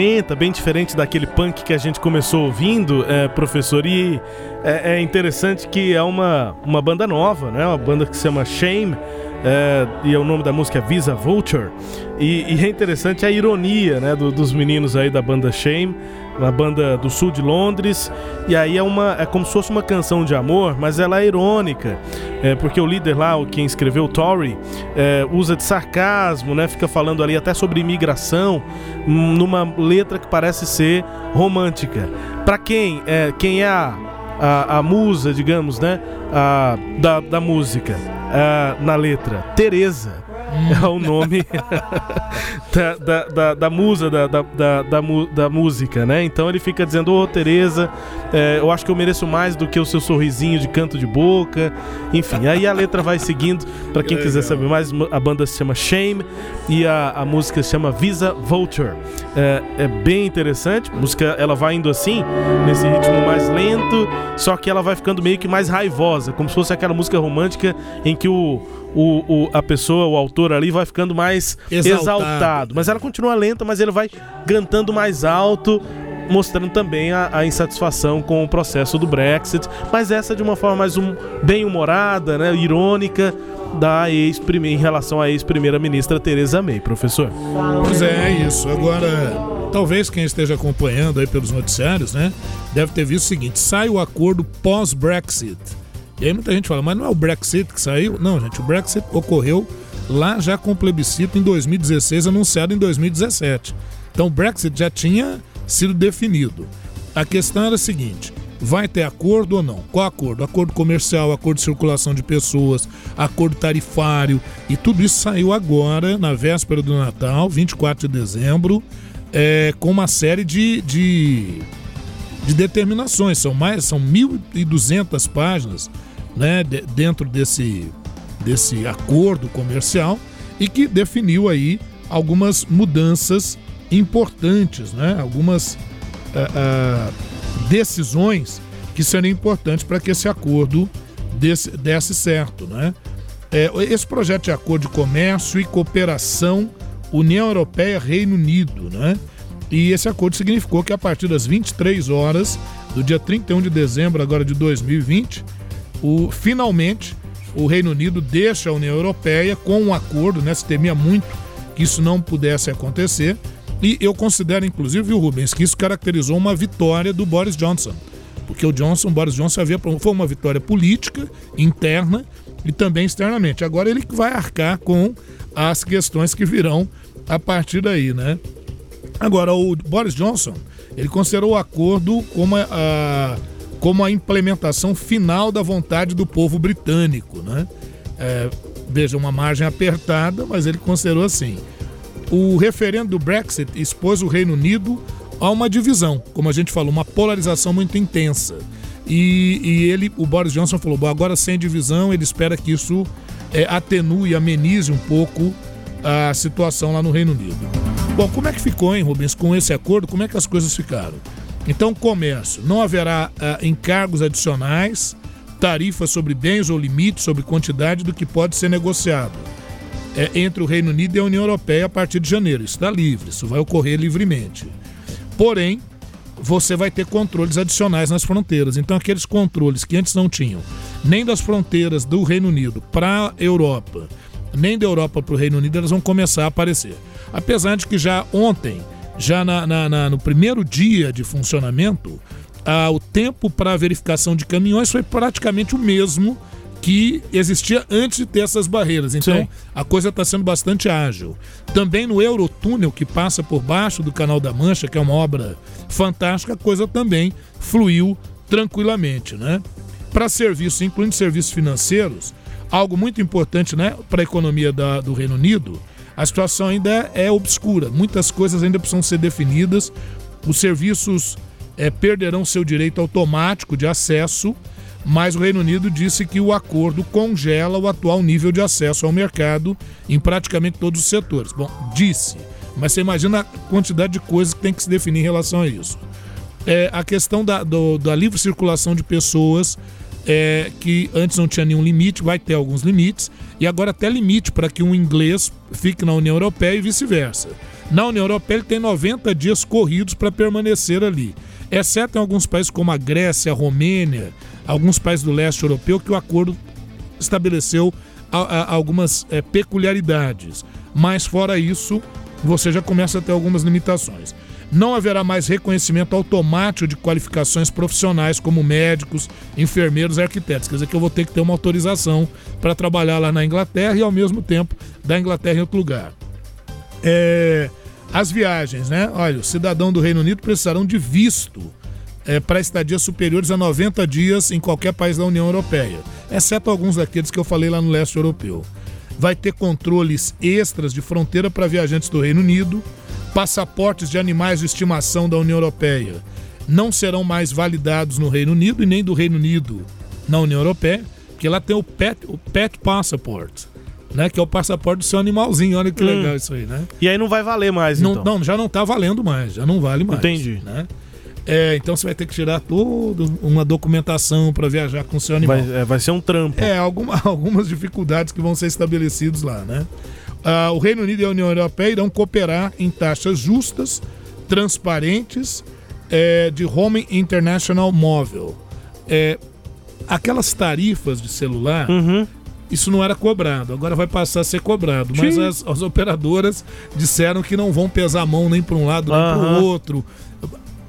Lenta, bem diferente daquele punk que a gente começou ouvindo, é, professor. E é, é, interessante que é uma, uma banda nova, né? Uma banda que se chama Shame. É, e o nome da música é Visa Vulture. E, e é interessante a ironia né, do, dos meninos aí da banda Shame uma banda do sul de Londres. E aí é uma é como se fosse uma canção de amor, mas ela é irônica, é, porque o líder lá, o quem escreveu Tory, é, usa de sarcasmo, né? Fica falando ali até sobre imigração, hum, numa letra que parece ser romântica. Para quem é quem é a, a, a, musa, digamos, né, a, da, da música a, na letra, Teresa é o nome da, da, da, da, musa da, da, da, da, música, né? Então ele fica dizendo, ô oh, Tereza, é, eu acho que eu mereço mais do que o seu sorrisinho de canto de boca. Enfim, aí a letra vai seguindo. Para quem quiser saber mais, a banda se chama Shame e a, a música se chama Visa Vulture. É, é bem interessante. A música ela vai indo assim, nesse ritmo mais lento, só que ela vai ficando meio que mais raivosa, como se fosse aquela música romântica em que o o, o, a pessoa, o autor ali, vai ficando mais exaltado. exaltado. Mas ela continua lenta, mas ele vai cantando mais alto, mostrando também a, a, insatisfação com o processo do Brexit, mas essa de uma forma mais um, bem humorada, né, irônica da ex em relação à ex-primeira-ministra Teresa May, professor. Pois é, é isso. Agora, talvez quem esteja acompanhando aí pelos noticiários, né, deve ter visto o seguinte: sai o acordo pós-Brexit e aí muita gente fala, mas não é o Brexit que saiu? Não, gente, o Brexit ocorreu lá já com o plebiscito em 2016, anunciado em 2017. Então o Brexit já tinha sido definido. A questão era a seguinte: vai ter acordo ou não? Qual acordo? Acordo comercial, acordo de circulação de pessoas, acordo tarifário, e tudo isso saiu agora, na véspera do Natal, 24 de dezembro, é, com uma série de, de, de determinações. São mais, são 1.200 páginas né, de, dentro desse, desse acordo comercial e que definiu aí algumas mudanças importantes, né, algumas uh, uh, decisões que seriam importantes para que esse acordo desse, desse certo. Né? É, esse projeto de acordo de comércio e cooperação União Europeia-Reino Unido, né? E esse acordo significou que a partir das 23 horas do dia 31 de dezembro agora de 2020, o, finalmente o Reino Unido deixa a União Europeia com um acordo, né? Se temia muito que isso não pudesse acontecer. E eu considero, inclusive, o Rubens, que isso caracterizou uma vitória do Boris Johnson. Porque o Johnson, Boris Johnson havia foi uma vitória política, interna e também externamente. Agora ele vai arcar com as questões que virão a partir daí, né? Agora, o Boris Johnson, ele considerou o acordo como a, a como a implementação final da vontade do povo britânico. Né? É, veja, uma margem apertada, mas ele considerou assim. O referendo do Brexit expôs o Reino Unido a uma divisão, como a gente falou, uma polarização muito intensa. E, e ele, o Boris Johnson falou: agora sem divisão, ele espera que isso é, atenue, amenize um pouco a situação lá no Reino Unido. Bom, como é que ficou, hein, Rubens, com esse acordo? Como é que as coisas ficaram? Então, comércio. Não haverá uh, encargos adicionais, tarifas sobre bens ou limites sobre quantidade do que pode ser negociado é, entre o Reino Unido e a União Europeia a partir de janeiro. Isso está livre, isso vai ocorrer livremente. Porém, você vai ter controles adicionais nas fronteiras. Então, aqueles controles que antes não tinham, nem das fronteiras do Reino Unido para a Europa, nem da Europa para o Reino Unido, elas vão começar a aparecer. Apesar de que já ontem já na, na, na, no primeiro dia de funcionamento, ah, o tempo para verificação de caminhões foi praticamente o mesmo que existia antes de ter essas barreiras. Então, Sim. a coisa está sendo bastante ágil. Também no Eurotúnel, que passa por baixo do Canal da Mancha, que é uma obra fantástica, a coisa também fluiu tranquilamente. Né? Para serviços, incluindo serviços financeiros, algo muito importante né, para a economia da, do Reino Unido a situação ainda é obscura. Muitas coisas ainda precisam ser definidas. Os serviços é, perderão seu direito automático de acesso, mas o Reino Unido disse que o acordo congela o atual nível de acesso ao mercado em praticamente todos os setores. Bom, disse, mas você imagina a quantidade de coisas que tem que se definir em relação a isso. É, a questão da, do, da livre circulação de pessoas é, que antes não tinha nenhum limite, vai ter alguns limites, e agora até limite para que um inglês fique na União Europeia e vice-versa. Na União Europeia ele tem 90 dias corridos para permanecer ali. Exceto em alguns países como a Grécia, a Romênia, alguns países do leste europeu, que o acordo estabeleceu a, a, algumas é, peculiaridades. Mas fora isso, você já começa a ter algumas limitações. Não haverá mais reconhecimento automático de qualificações profissionais como médicos, enfermeiros e arquitetos. Quer dizer que eu vou ter que ter uma autorização para trabalhar lá na Inglaterra e ao mesmo tempo da Inglaterra em outro lugar. É, as viagens, né? Olha, o cidadão do Reino Unido precisarão de visto é, para estadias superiores a 90 dias em qualquer país da União Europeia, exceto alguns daqueles que eu falei lá no leste europeu. Vai ter controles extras de fronteira para viajantes do Reino Unido, passaportes de animais de estimação da União Europeia não serão mais validados no Reino Unido e nem do Reino Unido na União Europeia, porque lá tem o Pet, o pet Passport, né? Que é o passaporte do seu animalzinho. Olha que hum. legal isso aí, né? E aí não vai valer mais, não, então. Não, já não está valendo mais, já não vale mais. Entendi. Né? É, então você vai ter que tirar toda uma documentação para viajar com o seu animal. Vai, é, vai ser um trampo. É, alguma, algumas dificuldades que vão ser estabelecidas lá, né? Ah, o Reino Unido e a União Europeia irão cooperar em taxas justas, transparentes, é, de roaming international móvel. É, aquelas tarifas de celular, uhum. isso não era cobrado, agora vai passar a ser cobrado. Mas as, as, operadoras disseram que não vão pesar a mão nem para um lado nem uhum. para o outro.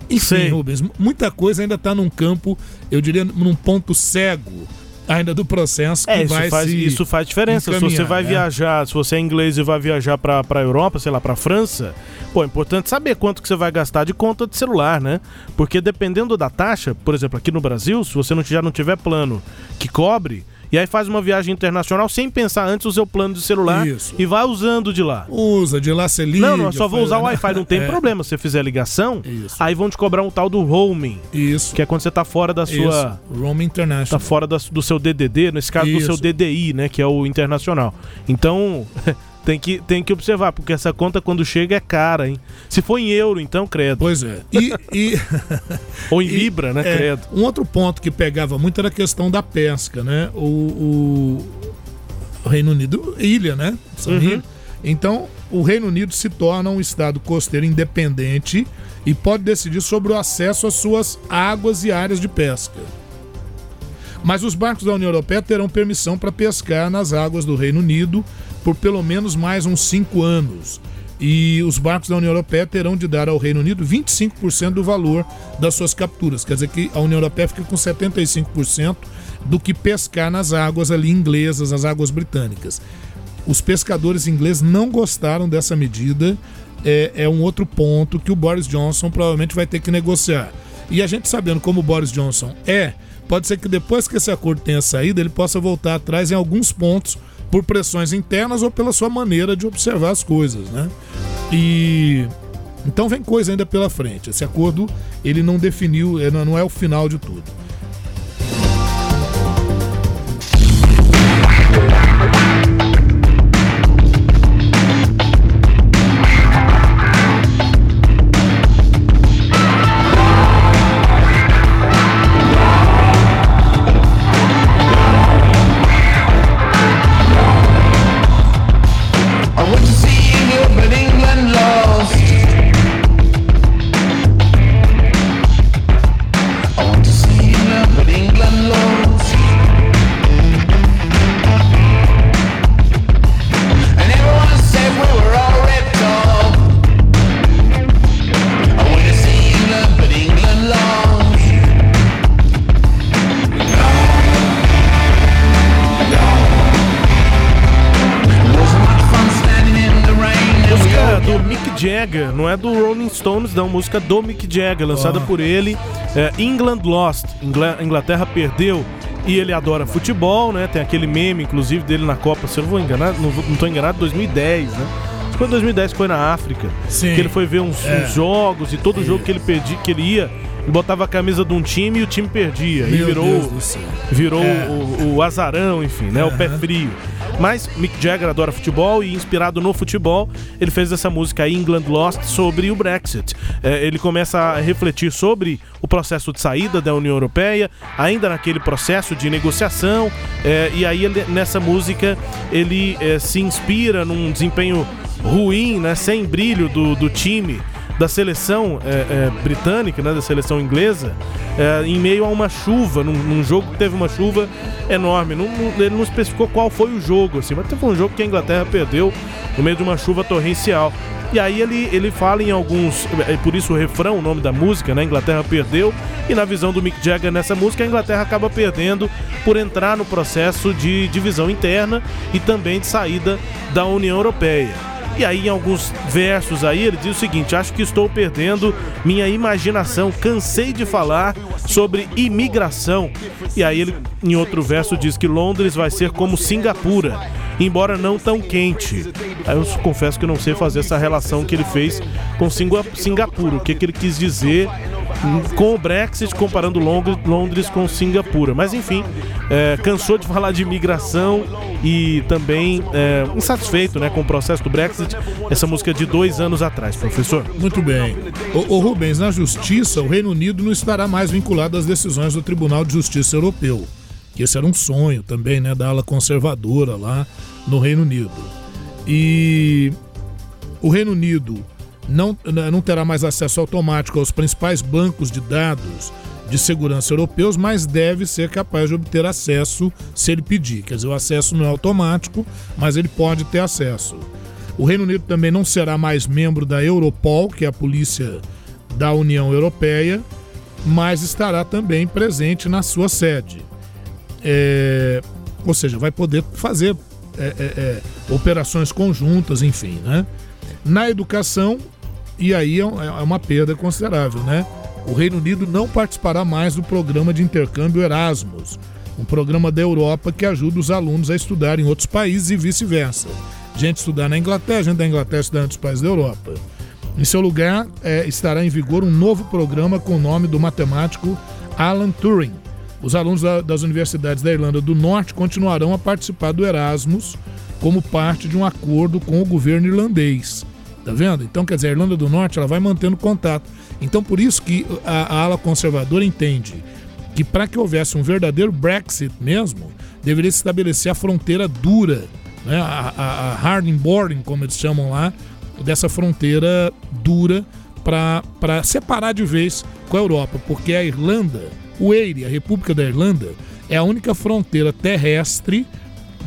Enfim, Sei. Rubens, muita coisa ainda está num campo, eu diria, num ponto cego ainda do processo que é, vai isso faz, isso faz diferença. Se você vai né? viajar, se você é inglês e vai viajar para a Europa, sei lá, para França, pô, é importante saber quanto que você vai gastar de conta de celular, né? Porque dependendo da taxa, por exemplo, aqui no Brasil, se você não, já não tiver plano que cobre, e aí faz uma viagem internacional sem pensar antes o seu plano de celular Isso. e vai usando de lá. Usa, de lá você liga. Não, não, só vou usar o Wi-Fi, não tem é. problema. Se você fizer ligação, Isso. aí vão te cobrar um tal do roaming. Isso. Que é quando você tá fora da sua. Isso. Roaming international. Tá fora da, do seu DDD, nesse caso do seu DDI, né? Que é o internacional. Então. Tem que, tem que observar, porque essa conta quando chega é cara, hein? Se for em euro, então, credo. Pois é. E, e Ou em e, libra, né, é, credo. Um outro ponto que pegava muito era a questão da pesca, né? O, o Reino Unido, ilha, né? Uhum. Então, o Reino Unido se torna um estado costeiro independente e pode decidir sobre o acesso às suas águas e áreas de pesca. Mas os barcos da União Europeia terão permissão para pescar nas águas do Reino Unido por pelo menos mais uns cinco anos. E os barcos da União Europeia terão de dar ao Reino Unido 25% do valor das suas capturas. Quer dizer que a União Europeia fica com 75% do que pescar nas águas ali inglesas, nas águas britânicas. Os pescadores ingleses não gostaram dessa medida. É, é um outro ponto que o Boris Johnson provavelmente vai ter que negociar. E a gente sabendo como o Boris Johnson é, pode ser que depois que esse acordo tenha saído, ele possa voltar atrás em alguns pontos por pressões internas ou pela sua maneira de observar as coisas, né? E então vem coisa ainda pela frente. Esse acordo ele não definiu, não é o final de tudo. Stones, não, música do Mick Jagger, lançada oh. por ele. É, England Lost, Inglaterra perdeu. E ele adora futebol, né? Tem aquele meme, inclusive, dele na Copa, se eu não vou enganar, não, não tô enganado, 2010, né? Foi 2010 que foi na África. Sim. Que ele foi ver uns, é. uns jogos e todo Isso. jogo que ele, perdi, que ele ia, ele botava a camisa de um time e o time perdia. Meu e virou, virou é. o, o, azarão, enfim, né? Uhum. O pé frio. Mas Mick Jagger adora futebol e, inspirado no futebol, ele fez essa música England Lost sobre o Brexit. É, ele começa a refletir sobre o processo de saída da União Europeia, ainda naquele processo de negociação, é, e aí ele, nessa música ele é, se inspira num desempenho ruim, né, sem brilho do, do time da seleção é, é, britânica, né, da seleção inglesa, é, em meio a uma chuva, num, num, jogo que teve uma chuva enorme. Não, não, ele não especificou qual foi o jogo, assim, mas teve um jogo que a Inglaterra perdeu no meio de uma chuva torrencial. E aí ele, ele fala em alguns. É por isso o refrão, o nome da música, né? Inglaterra perdeu. E na visão do Mick Jagger nessa música, a Inglaterra acaba perdendo por entrar no processo de divisão interna e também de saída da União Europeia. E aí, em alguns versos aí, ele diz o seguinte: Acho que estou perdendo minha imaginação, cansei de falar sobre imigração. E aí, ele, em outro verso, diz que Londres vai ser como Singapura, embora não tão quente. Aí eu confesso que não sei fazer essa relação que ele fez com Singapura, o que, que ele quis dizer com o Brexit, comparando Londres com Singapura. Mas enfim, é, cansou de falar de imigração e também é, insatisfeito né, com o processo do Brexit. Essa música de dois anos atrás, professor. Muito bem. O, o Rubens, na justiça, o Reino Unido não estará mais vinculado às decisões do Tribunal de Justiça Europeu. Que esse era um sonho também, né, da ala conservadora lá no Reino Unido. E o Reino Unido não, não terá mais acesso automático aos principais bancos de dados de segurança europeus, mas deve ser capaz de obter acesso se ele pedir. Quer dizer, o acesso não é automático, mas ele pode ter acesso. O Reino Unido também não será mais membro da Europol, que é a polícia da União Europeia, mas estará também presente na sua sede. É, ou seja, vai poder fazer é, é, é operações conjuntas, enfim. Né? Na educação, e aí é, é uma perda considerável, né? O Reino Unido não participará mais do programa de intercâmbio Erasmus, um programa da Europa que ajuda os alunos a estudar em outros países e vice-versa. Gente estudar na Inglaterra, gente da Inglaterra estudar em outros países da Europa. Em seu lugar, é, estará em vigor um novo programa com o nome do matemático Alan Turing. Os alunos da, das universidades da Irlanda do Norte continuarão a participar do Erasmus como parte de um acordo com o governo irlandês. Tá vendo? Então, quer dizer, a Irlanda do Norte ela vai mantendo contato. Então, por isso que a, a ala conservadora entende que para que houvesse um verdadeiro Brexit mesmo, deveria se estabelecer a fronteira dura, né? a, a, a hard boarding, como eles chamam lá, dessa fronteira dura para separar de vez com a Europa, porque a Irlanda, o Eire, a República da Irlanda, é a única fronteira terrestre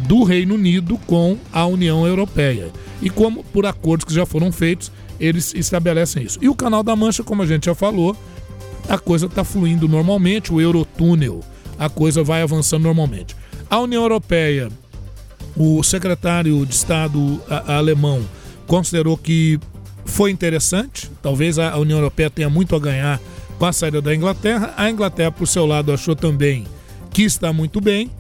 do Reino Unido com a União Europeia. E como por acordos que já foram feitos, eles estabelecem isso. E o Canal da Mancha, como a gente já falou, a coisa está fluindo normalmente, o Eurotúnel, a coisa vai avançando normalmente. A União Europeia, o secretário de Estado alemão considerou que foi interessante, talvez a União Europeia tenha muito a ganhar com a saída da Inglaterra. A Inglaterra, por seu lado, achou também que está muito bem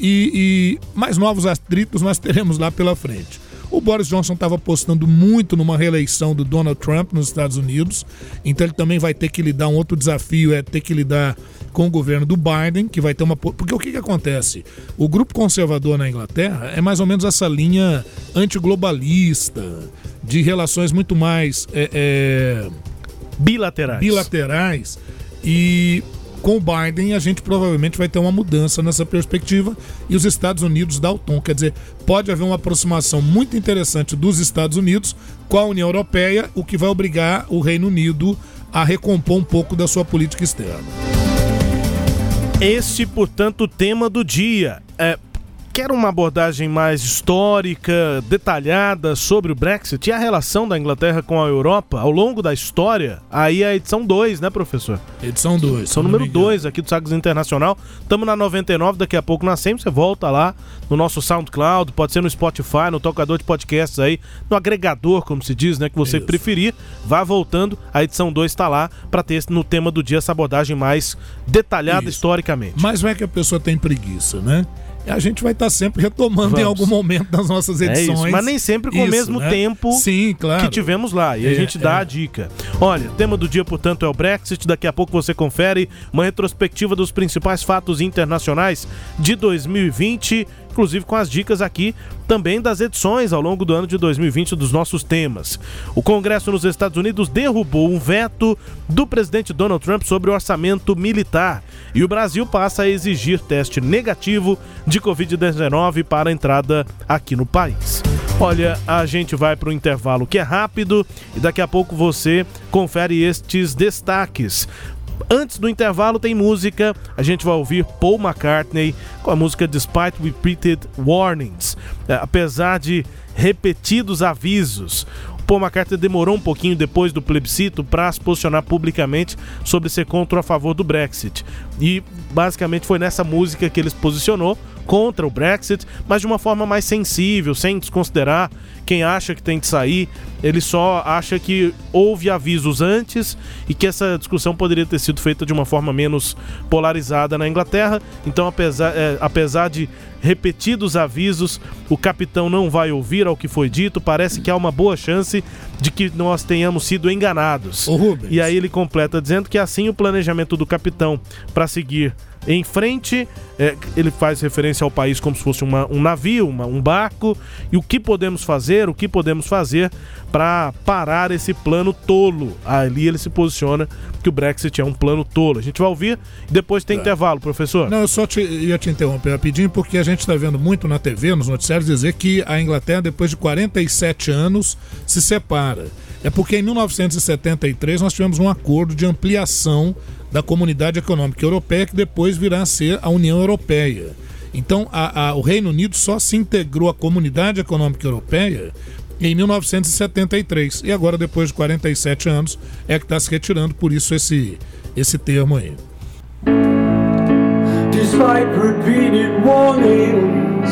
e, e mais novos atritos nós teremos lá pela frente. O Boris Johnson estava apostando muito numa reeleição do Donald Trump nos Estados Unidos, então ele também vai ter que lidar um outro desafio é ter que lidar com o governo do Biden, que vai ter uma porque o que, que acontece? O grupo conservador na Inglaterra é mais ou menos essa linha antiglobalista de relações muito mais é, é... bilaterais. bilaterais e com o Biden, a gente provavelmente vai ter uma mudança nessa perspectiva e os Estados Unidos dá o tom. Quer dizer, pode haver uma aproximação muito interessante dos Estados Unidos com a União Europeia, o que vai obrigar o Reino Unido a recompor um pouco da sua política externa. Este, portanto, o tema do dia. É, quer uma abordagem mais histórica, detalhada sobre o Brexit e a relação da Inglaterra com a Europa ao longo da história, aí é a edição 2, né, professor? Edição 2. Edição número 2 aqui do Sagres Internacional. Estamos na 99, daqui a pouco nós sempre você volta lá no nosso SoundCloud, pode ser no Spotify, no tocador de podcasts aí, no agregador, como se diz, né, que você Isso. preferir. Vá voltando, a edição 2 está lá para ter no tema do dia essa abordagem mais detalhada Isso. historicamente. Mas vai que a pessoa tem preguiça, né? A gente vai estar tá sempre retomando Vamos. em algum momento das nossas edições. É isso, mas nem sempre com isso, o mesmo né? tempo Sim, claro. que tivemos lá. E é, a gente dá é. a dica. Olha, tema do dia, portanto, é o Brexit. Daqui a pouco você confere uma retrospectiva dos principais fatos internacionais de 2020 inclusive com as dicas aqui também das edições ao longo do ano de 2020 dos nossos temas. O Congresso nos Estados Unidos derrubou um veto do presidente Donald Trump sobre o orçamento militar e o Brasil passa a exigir teste negativo de Covid-19 para a entrada aqui no país. Olha, a gente vai para o intervalo que é rápido e daqui a pouco você confere estes destaques. Antes do intervalo tem música, a gente vai ouvir Paul McCartney com a música Despite Repeated Warnings. É, apesar de repetidos avisos, Paul McCartney demorou um pouquinho depois do plebiscito para se posicionar publicamente sobre ser contra ou a favor do Brexit. E basicamente foi nessa música que ele se posicionou contra o Brexit, mas de uma forma mais sensível, sem desconsiderar quem acha que tem de sair. Ele só acha que houve avisos antes e que essa discussão poderia ter sido feita de uma forma menos polarizada na Inglaterra. Então, apesar, é, apesar de repetidos avisos, o capitão não vai ouvir ao que foi dito. Parece que há uma boa chance de que nós tenhamos sido enganados. E aí ele completa dizendo que assim o planejamento do capitão para seguir em frente, é, ele faz referência ao país como se fosse uma, um navio, uma, um barco, e o que podemos fazer, o que podemos fazer para parar esse plano tolo. Ali ele se posiciona que o Brexit é um plano tolo. A gente vai ouvir e depois tem é. intervalo, professor. Não, eu só te, ia te interromper rapidinho, porque a gente está vendo muito na TV, nos noticiários, dizer que a Inglaterra, depois de 47 anos, se separa. É porque em 1973 nós tivemos um acordo de ampliação da Comunidade Econômica Europeia, que depois virá a ser a União Europeia. Então, a, a, o Reino Unido só se integrou à Comunidade Econômica Europeia em 1973. E agora, depois de 47 anos, é que está se retirando, por isso esse, esse termo aí. Despite repeated warnings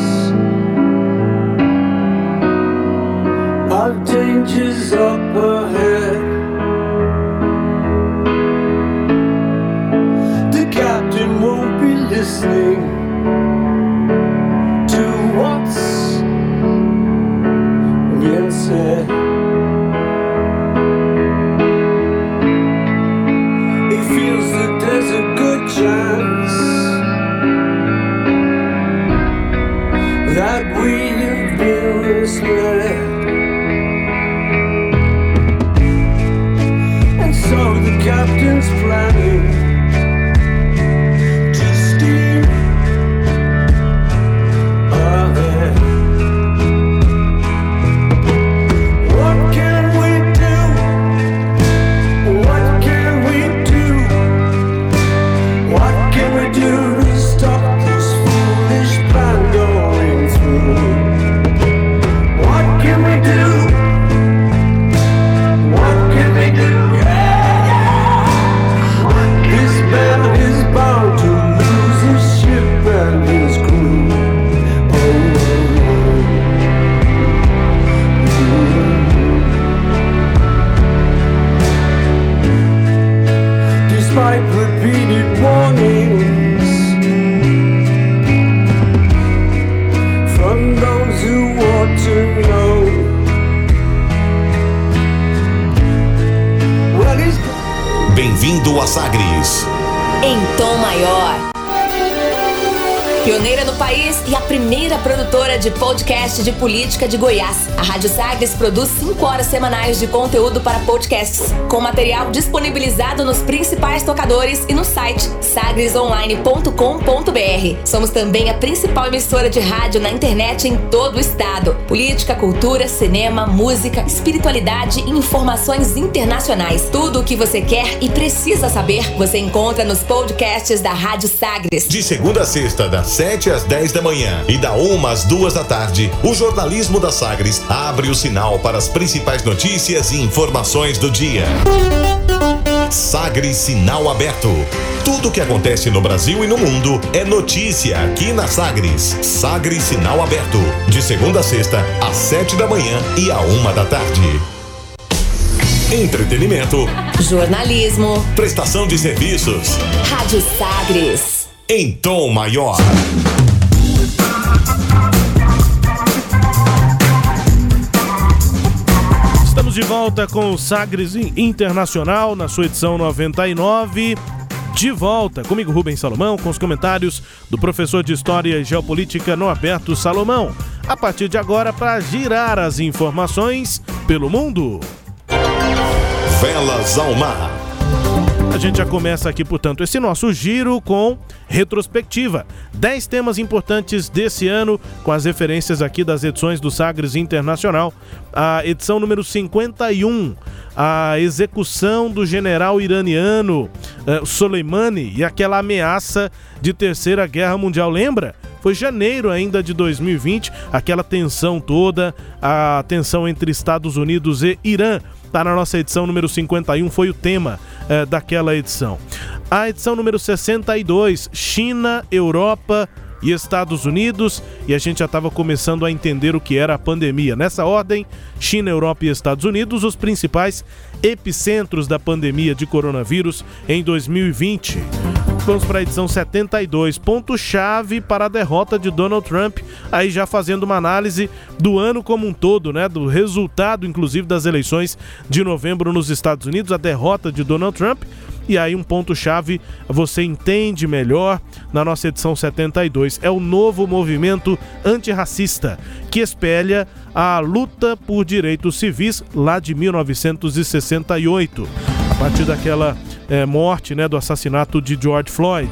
of dangers up ahead captain won't be listening said. He feels that there's a good chance that we've been misled. And so the captain's Bem-vindo a Sagres. Em tom maior. Pioneira no país e a primeira produtora de podcast de política de Goiás. A Rádio Sagres produz 5 horas semanais de conteúdo para podcasts, com material disponibilizado nos principais tocadores e no site sagresonline.com.br. Somos também a principal emissora de rádio na internet em todo o estado. Política, cultura, cinema, música, espiritualidade e informações internacionais. Tudo o que você quer e precisa saber, você encontra nos podcasts da Rádio Sagres. De segunda a sexta, das 7 às 10 da manhã e da 1 às 2 da tarde, o jornalismo da Sagres abre o sinal para as principais notícias e informações do dia. Sagres Sinal Aberto. Tudo o que acontece no Brasil e no mundo é notícia aqui na Sagres. Sagres Sinal Aberto. De segunda a sexta, às 7 da manhã e à 1 da tarde. Entretenimento. Jornalismo. Prestação de serviços. Rádio Sagres. Em tom maior. Estamos de volta com o Sagres Internacional na sua edição 99. De volta comigo, Rubens Salomão, com os comentários do professor de História e Geopolítica Norberto Salomão. A partir de agora, para girar as informações pelo mundo. Velas ao mar. A gente já começa aqui, portanto, esse nosso giro com retrospectiva. 10 temas importantes desse ano, com as referências aqui das edições do Sagres Internacional. A edição número 51, a execução do general iraniano uh, Soleimani e aquela ameaça de terceira guerra mundial. Lembra? Foi janeiro ainda de 2020, aquela tensão toda, a tensão entre Estados Unidos e Irã. Tá na nossa edição número 51, foi o tema é, daquela edição. A edição número 62, China, Europa e Estados Unidos, e a gente já estava começando a entender o que era a pandemia. Nessa ordem, China, Europa e Estados Unidos, os principais epicentros da pandemia de coronavírus em 2020. Vamos para a edição 72, ponto-chave para a derrota de Donald Trump, aí já fazendo uma análise do ano como um todo, né, do resultado inclusive das eleições de novembro nos Estados Unidos, a derrota de Donald Trump. E aí um ponto-chave você entende melhor na nossa edição 72. É o novo movimento antirracista que espelha a luta por direitos civis lá de 1968. A partir daquela é, morte, né, do assassinato de George Floyd.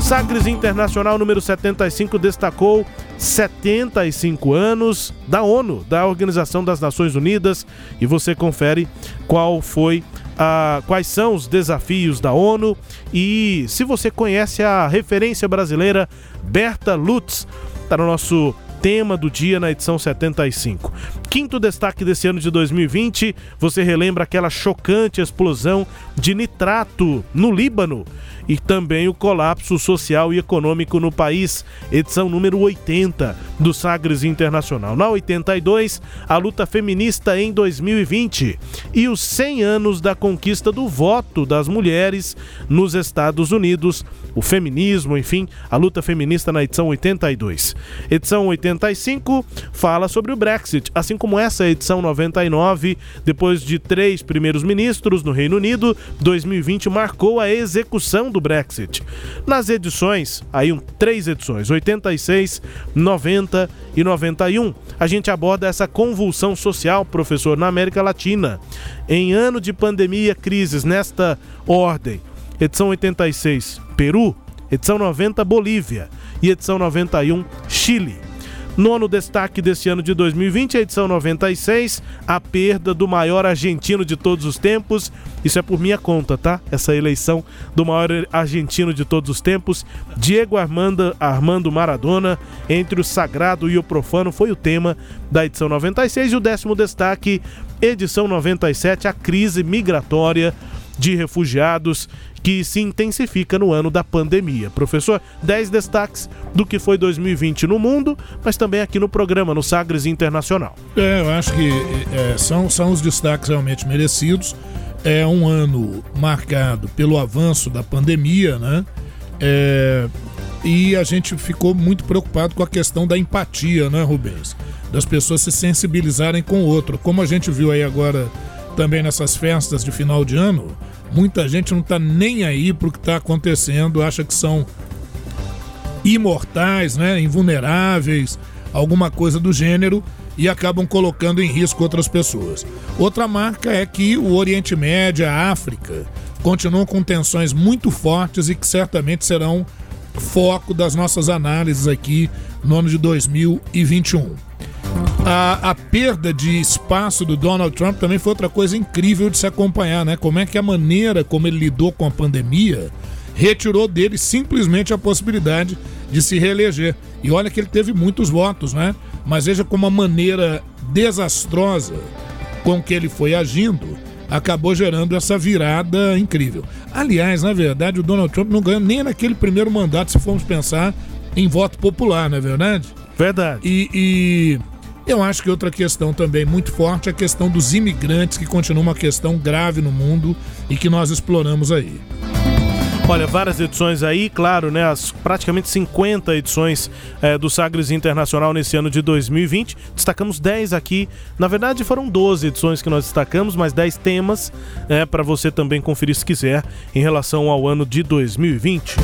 Sagres Internacional número 75 destacou 75 anos da ONU, da Organização das Nações Unidas, e você confere qual foi a, quais são os desafios da ONU e se você conhece a referência brasileira Berta Lutz, está no nosso tema do dia na edição 75. Quinto destaque desse ano de 2020, você relembra aquela chocante explosão de nitrato no Líbano e também o colapso social e econômico no país, edição número 80 do Sagres Internacional. Na 82, a luta feminista em 2020 e os 100 anos da conquista do voto das mulheres nos Estados Unidos, o feminismo, enfim, a luta feminista na edição 82. Edição 85 fala sobre o Brexit, assim como essa edição 99, depois de três primeiros ministros no Reino Unido, 2020 marcou a execução do Brexit. Nas edições, aí um, três edições, 86, 90 e 91, a gente aborda essa convulsão social, professor, na América Latina. Em ano de pandemia, crises nesta ordem. Edição 86, Peru. Edição 90, Bolívia. E edição 91, Chile. Nono destaque desse ano de 2020, a edição 96, a perda do maior argentino de todos os tempos. Isso é por minha conta, tá? Essa eleição do maior argentino de todos os tempos, Diego Armando, Armando Maradona, entre o sagrado e o profano, foi o tema da edição 96. E o décimo destaque, edição 97, a crise migratória de refugiados que se intensifica no ano da pandemia. Professor, 10 destaques do que foi 2020 no mundo, mas também aqui no programa, no Sagres Internacional. É, eu acho que é, são, são os destaques realmente merecidos. É um ano marcado pelo avanço da pandemia, né? É, e a gente ficou muito preocupado com a questão da empatia, né, Rubens? Das pessoas se sensibilizarem com o outro. Como a gente viu aí agora também nessas festas de final de ano, muita gente não está nem aí para o que está acontecendo, acha que são imortais, né, invulneráveis, alguma coisa do gênero e acabam colocando em risco outras pessoas. Outra marca é que o Oriente Médio, a África, continuam com tensões muito fortes e que certamente serão foco das nossas análises aqui no ano de 2021. A, a, perda de espaço do Donald Trump também foi outra coisa incrível de se acompanhar, né? Como é que a maneira como ele lidou com a pandemia retirou dele simplesmente a possibilidade de se reeleger. E olha que ele teve muitos votos, né? Mas veja como a maneira desastrosa com que ele foi agindo acabou gerando essa virada incrível. Aliás, na verdade, o Donald Trump não ganhou nem naquele primeiro mandato, se formos pensar em voto popular, não é verdade? Verdade. E, e eu acho que outra questão também muito forte é a questão dos imigrantes, que continua uma questão grave no mundo e que nós exploramos aí. Olha, várias edições aí, claro, né? As praticamente 50 edições é, do Sagres Internacional nesse ano de 2020. Destacamos 10 aqui. Na verdade, foram 12 edições que nós destacamos, mas 10 temas é, para você também conferir se quiser em relação ao ano de 2020.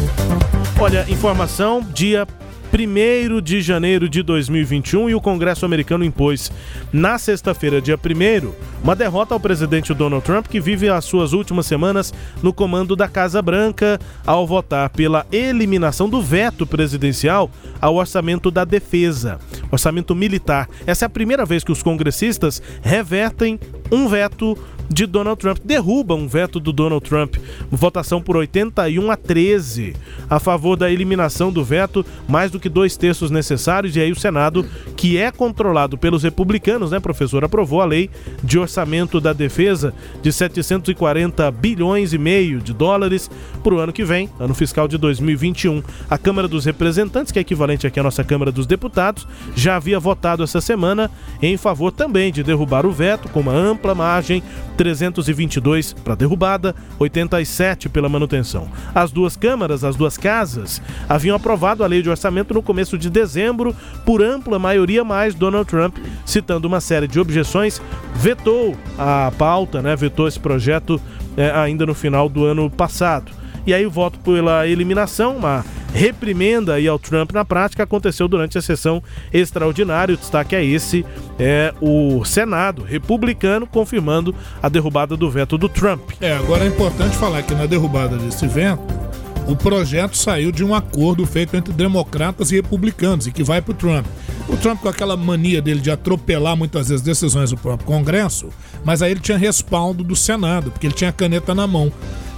Olha, informação: dia 1 de janeiro de 2021 e o Congresso americano impôs na sexta-feira, dia 1, uma derrota ao presidente Donald Trump, que vive as suas últimas semanas no comando da Casa Branca, ao votar pela eliminação do veto presidencial ao orçamento da defesa, orçamento militar. Essa é a primeira vez que os congressistas revertem um veto de Donald Trump. Derruba um veto do Donald Trump. Votação por 81 a 13 a favor da eliminação do veto, mais do que dois terços necessários. E aí o Senado, que é controlado pelos republicanos, né, professor, aprovou a lei de orçamento da defesa de 740 bilhões e meio de dólares para o ano que vem, ano fiscal de 2021. A Câmara dos Representantes, que é equivalente aqui à nossa Câmara dos Deputados, já havia votado essa semana em favor também de derrubar o veto com uma ampla margem 322 para derrubada, 87 pela manutenção. As duas câmaras, as duas casas, haviam aprovado a lei de orçamento no começo de dezembro por ampla maioria, mas Donald Trump, citando uma série de objeções, vetou a pauta, né, vetou esse projeto é, ainda no final do ano passado. E aí o voto pela eliminação, uma reprimenda aí ao Trump na prática aconteceu durante a sessão extraordinária. O destaque é esse: é o Senado republicano confirmando a derrubada do veto do Trump. É, agora é importante falar que na derrubada desse veto, o projeto saiu de um acordo feito entre democratas e republicanos e que vai para o Trump. O Trump, com aquela mania dele de atropelar muitas vezes decisões do próprio Congresso, mas aí ele tinha respaldo do Senado, porque ele tinha a caneta na mão.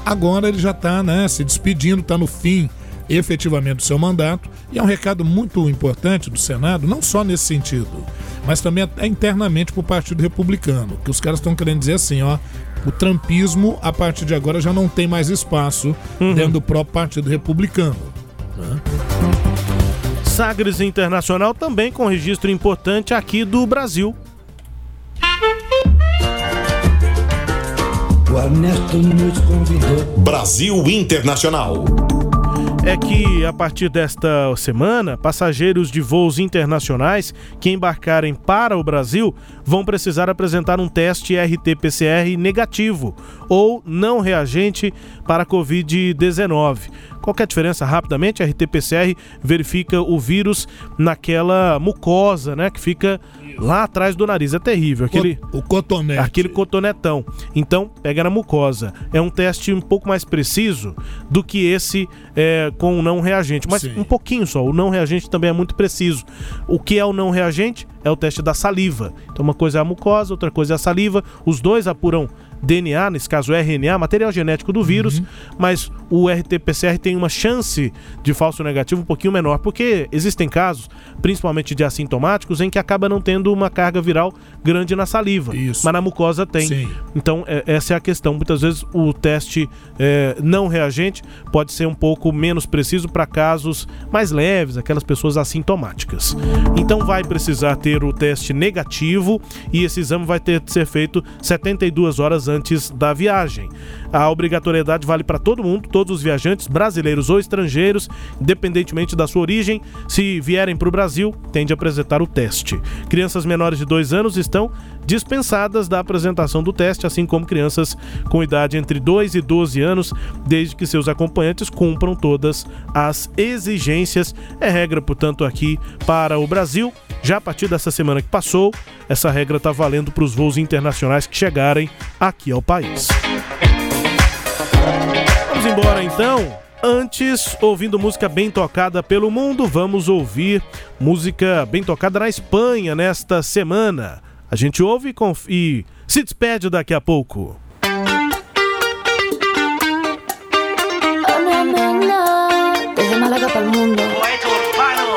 Agora ele já está né, se despedindo, está no fim efetivamente do seu mandato. E é um recado muito importante do Senado, não só nesse sentido, mas também internamente para o Partido Republicano, que os caras estão querendo dizer assim, ó, o trumpismo a partir de agora já não tem mais espaço uhum. dentro do próprio Partido Republicano. Né? Sagres Internacional também com registro importante aqui do Brasil. O Ernesto nos convidou. Brasil Internacional é que a partir desta semana, passageiros de voos internacionais que embarcarem para o Brasil vão precisar apresentar um teste RT-PCR negativo ou não reagente para a Covid-19. Qual é a diferença? Rapidamente, a RT-PCR verifica o vírus naquela mucosa, né, que fica lá atrás do nariz. É terrível. Aquele, o cotonete. Aquele cotonetão. Então, pega na mucosa. É um teste um pouco mais preciso do que esse é, com o não reagente. Mas Sim. um pouquinho só. O não reagente também é muito preciso. O que é o não reagente? É o teste da saliva. Então, uma coisa é a mucosa, outra coisa é a saliva. Os dois apuram DNA, nesse caso RNA, material genético do vírus, uhum. mas o RT-PCR tem uma chance de falso negativo um pouquinho menor, porque existem casos, principalmente de assintomáticos, em que acaba não tendo uma carga viral grande na saliva, Isso. mas na mucosa tem. Sim. Então, é, essa é a questão. Muitas vezes o teste é, não reagente pode ser um pouco menos preciso para casos mais leves, aquelas pessoas assintomáticas. Então, vai precisar ter o teste negativo e esse exame vai ter que ser feito 72 horas antes antes da viagem. A obrigatoriedade vale para todo mundo, todos os viajantes, brasileiros ou estrangeiros, independentemente da sua origem. Se vierem para o Brasil, tem de apresentar o teste. Crianças menores de 2 anos estão dispensadas da apresentação do teste, assim como crianças com idade entre 2 e 12 anos, desde que seus acompanhantes cumpram todas as exigências. É regra, portanto, aqui para o Brasil. Já a partir dessa semana que passou, essa regra está valendo para os voos internacionais que chegarem aqui ao país. Vamos embora então. Antes, ouvindo música bem tocada pelo mundo, vamos ouvir música bem tocada na Espanha nesta semana. A gente ouve e, e se despede daqui a pouco.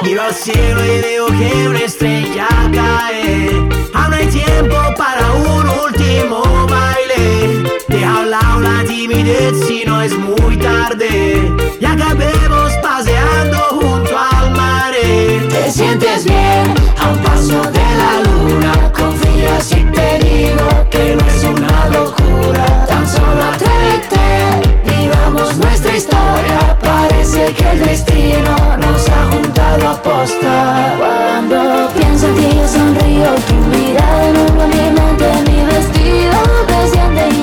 Miro al cielo y veo que una estrella cae. Aún hay tiempo para un último baile. Deja a un lado la timidez si no es muy tarde. Y acabemos paseando junto al Te sientes bien a un paso de la luna. Confías y te digo que no es una locura. Tan solo atrévete, vivamos nuestra historia. Parece que el destino nos ha juntado a posta. Cuando pienso en ti, yo sonrío. Tu mirada nubla mi mente, mi vestido desciende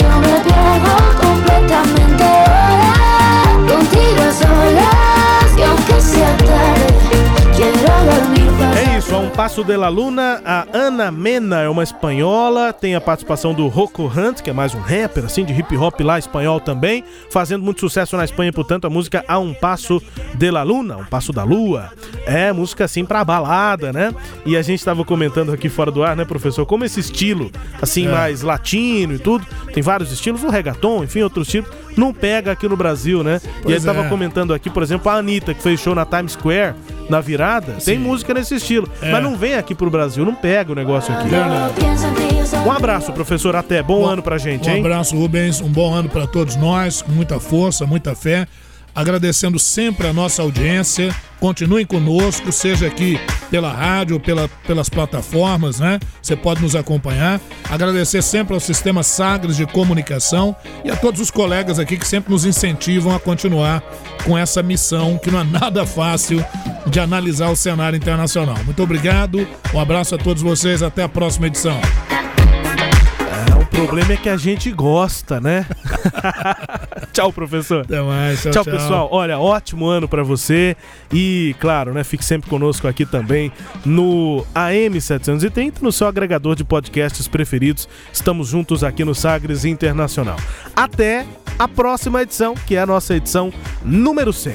Passo de la Luna, a Ana Mena é uma espanhola, tem a participação do Rocco Hunt, que é mais um rapper, assim, de hip hop lá, espanhol também, fazendo muito sucesso na Espanha, portanto, a música A Um Passo de la Luna, Um Passo da Lua. É música assim pra balada, né? E a gente estava comentando aqui fora do ar, né, professor, como esse estilo, assim, é. mais latino e tudo, tem vários estilos, o reggaeton, enfim, outros tipos, não pega aqui no Brasil, né? Pois e aí estava é. comentando aqui, por exemplo, a Anitta, que fez show na Times Square, na virada, Sim. tem música nesse estilo. É. Mas não vem aqui pro Brasil, não pega o negócio aqui. Um abraço, professor. Até. Bom, bom ano pra gente, hein? Um abraço, Rubens. Um bom ano para todos nós, com muita força, muita fé agradecendo sempre a nossa audiência. Continuem conosco, seja aqui pela rádio, pela, pelas plataformas, né? Você pode nos acompanhar. Agradecer sempre ao Sistema Sagres de Comunicação e a todos os colegas aqui que sempre nos incentivam a continuar com essa missão que não é nada fácil de analisar o cenário internacional. Muito obrigado, um abraço a todos vocês, até a próxima edição. O problema é que a gente gosta, né? tchau, professor. Até mais. Tchau, tchau, tchau. pessoal. Olha, ótimo ano para você. E, claro, né? Fique sempre conosco aqui também no AM730, no seu agregador de podcasts preferidos. Estamos juntos aqui no Sagres Internacional. Até a próxima edição, que é a nossa edição número 100.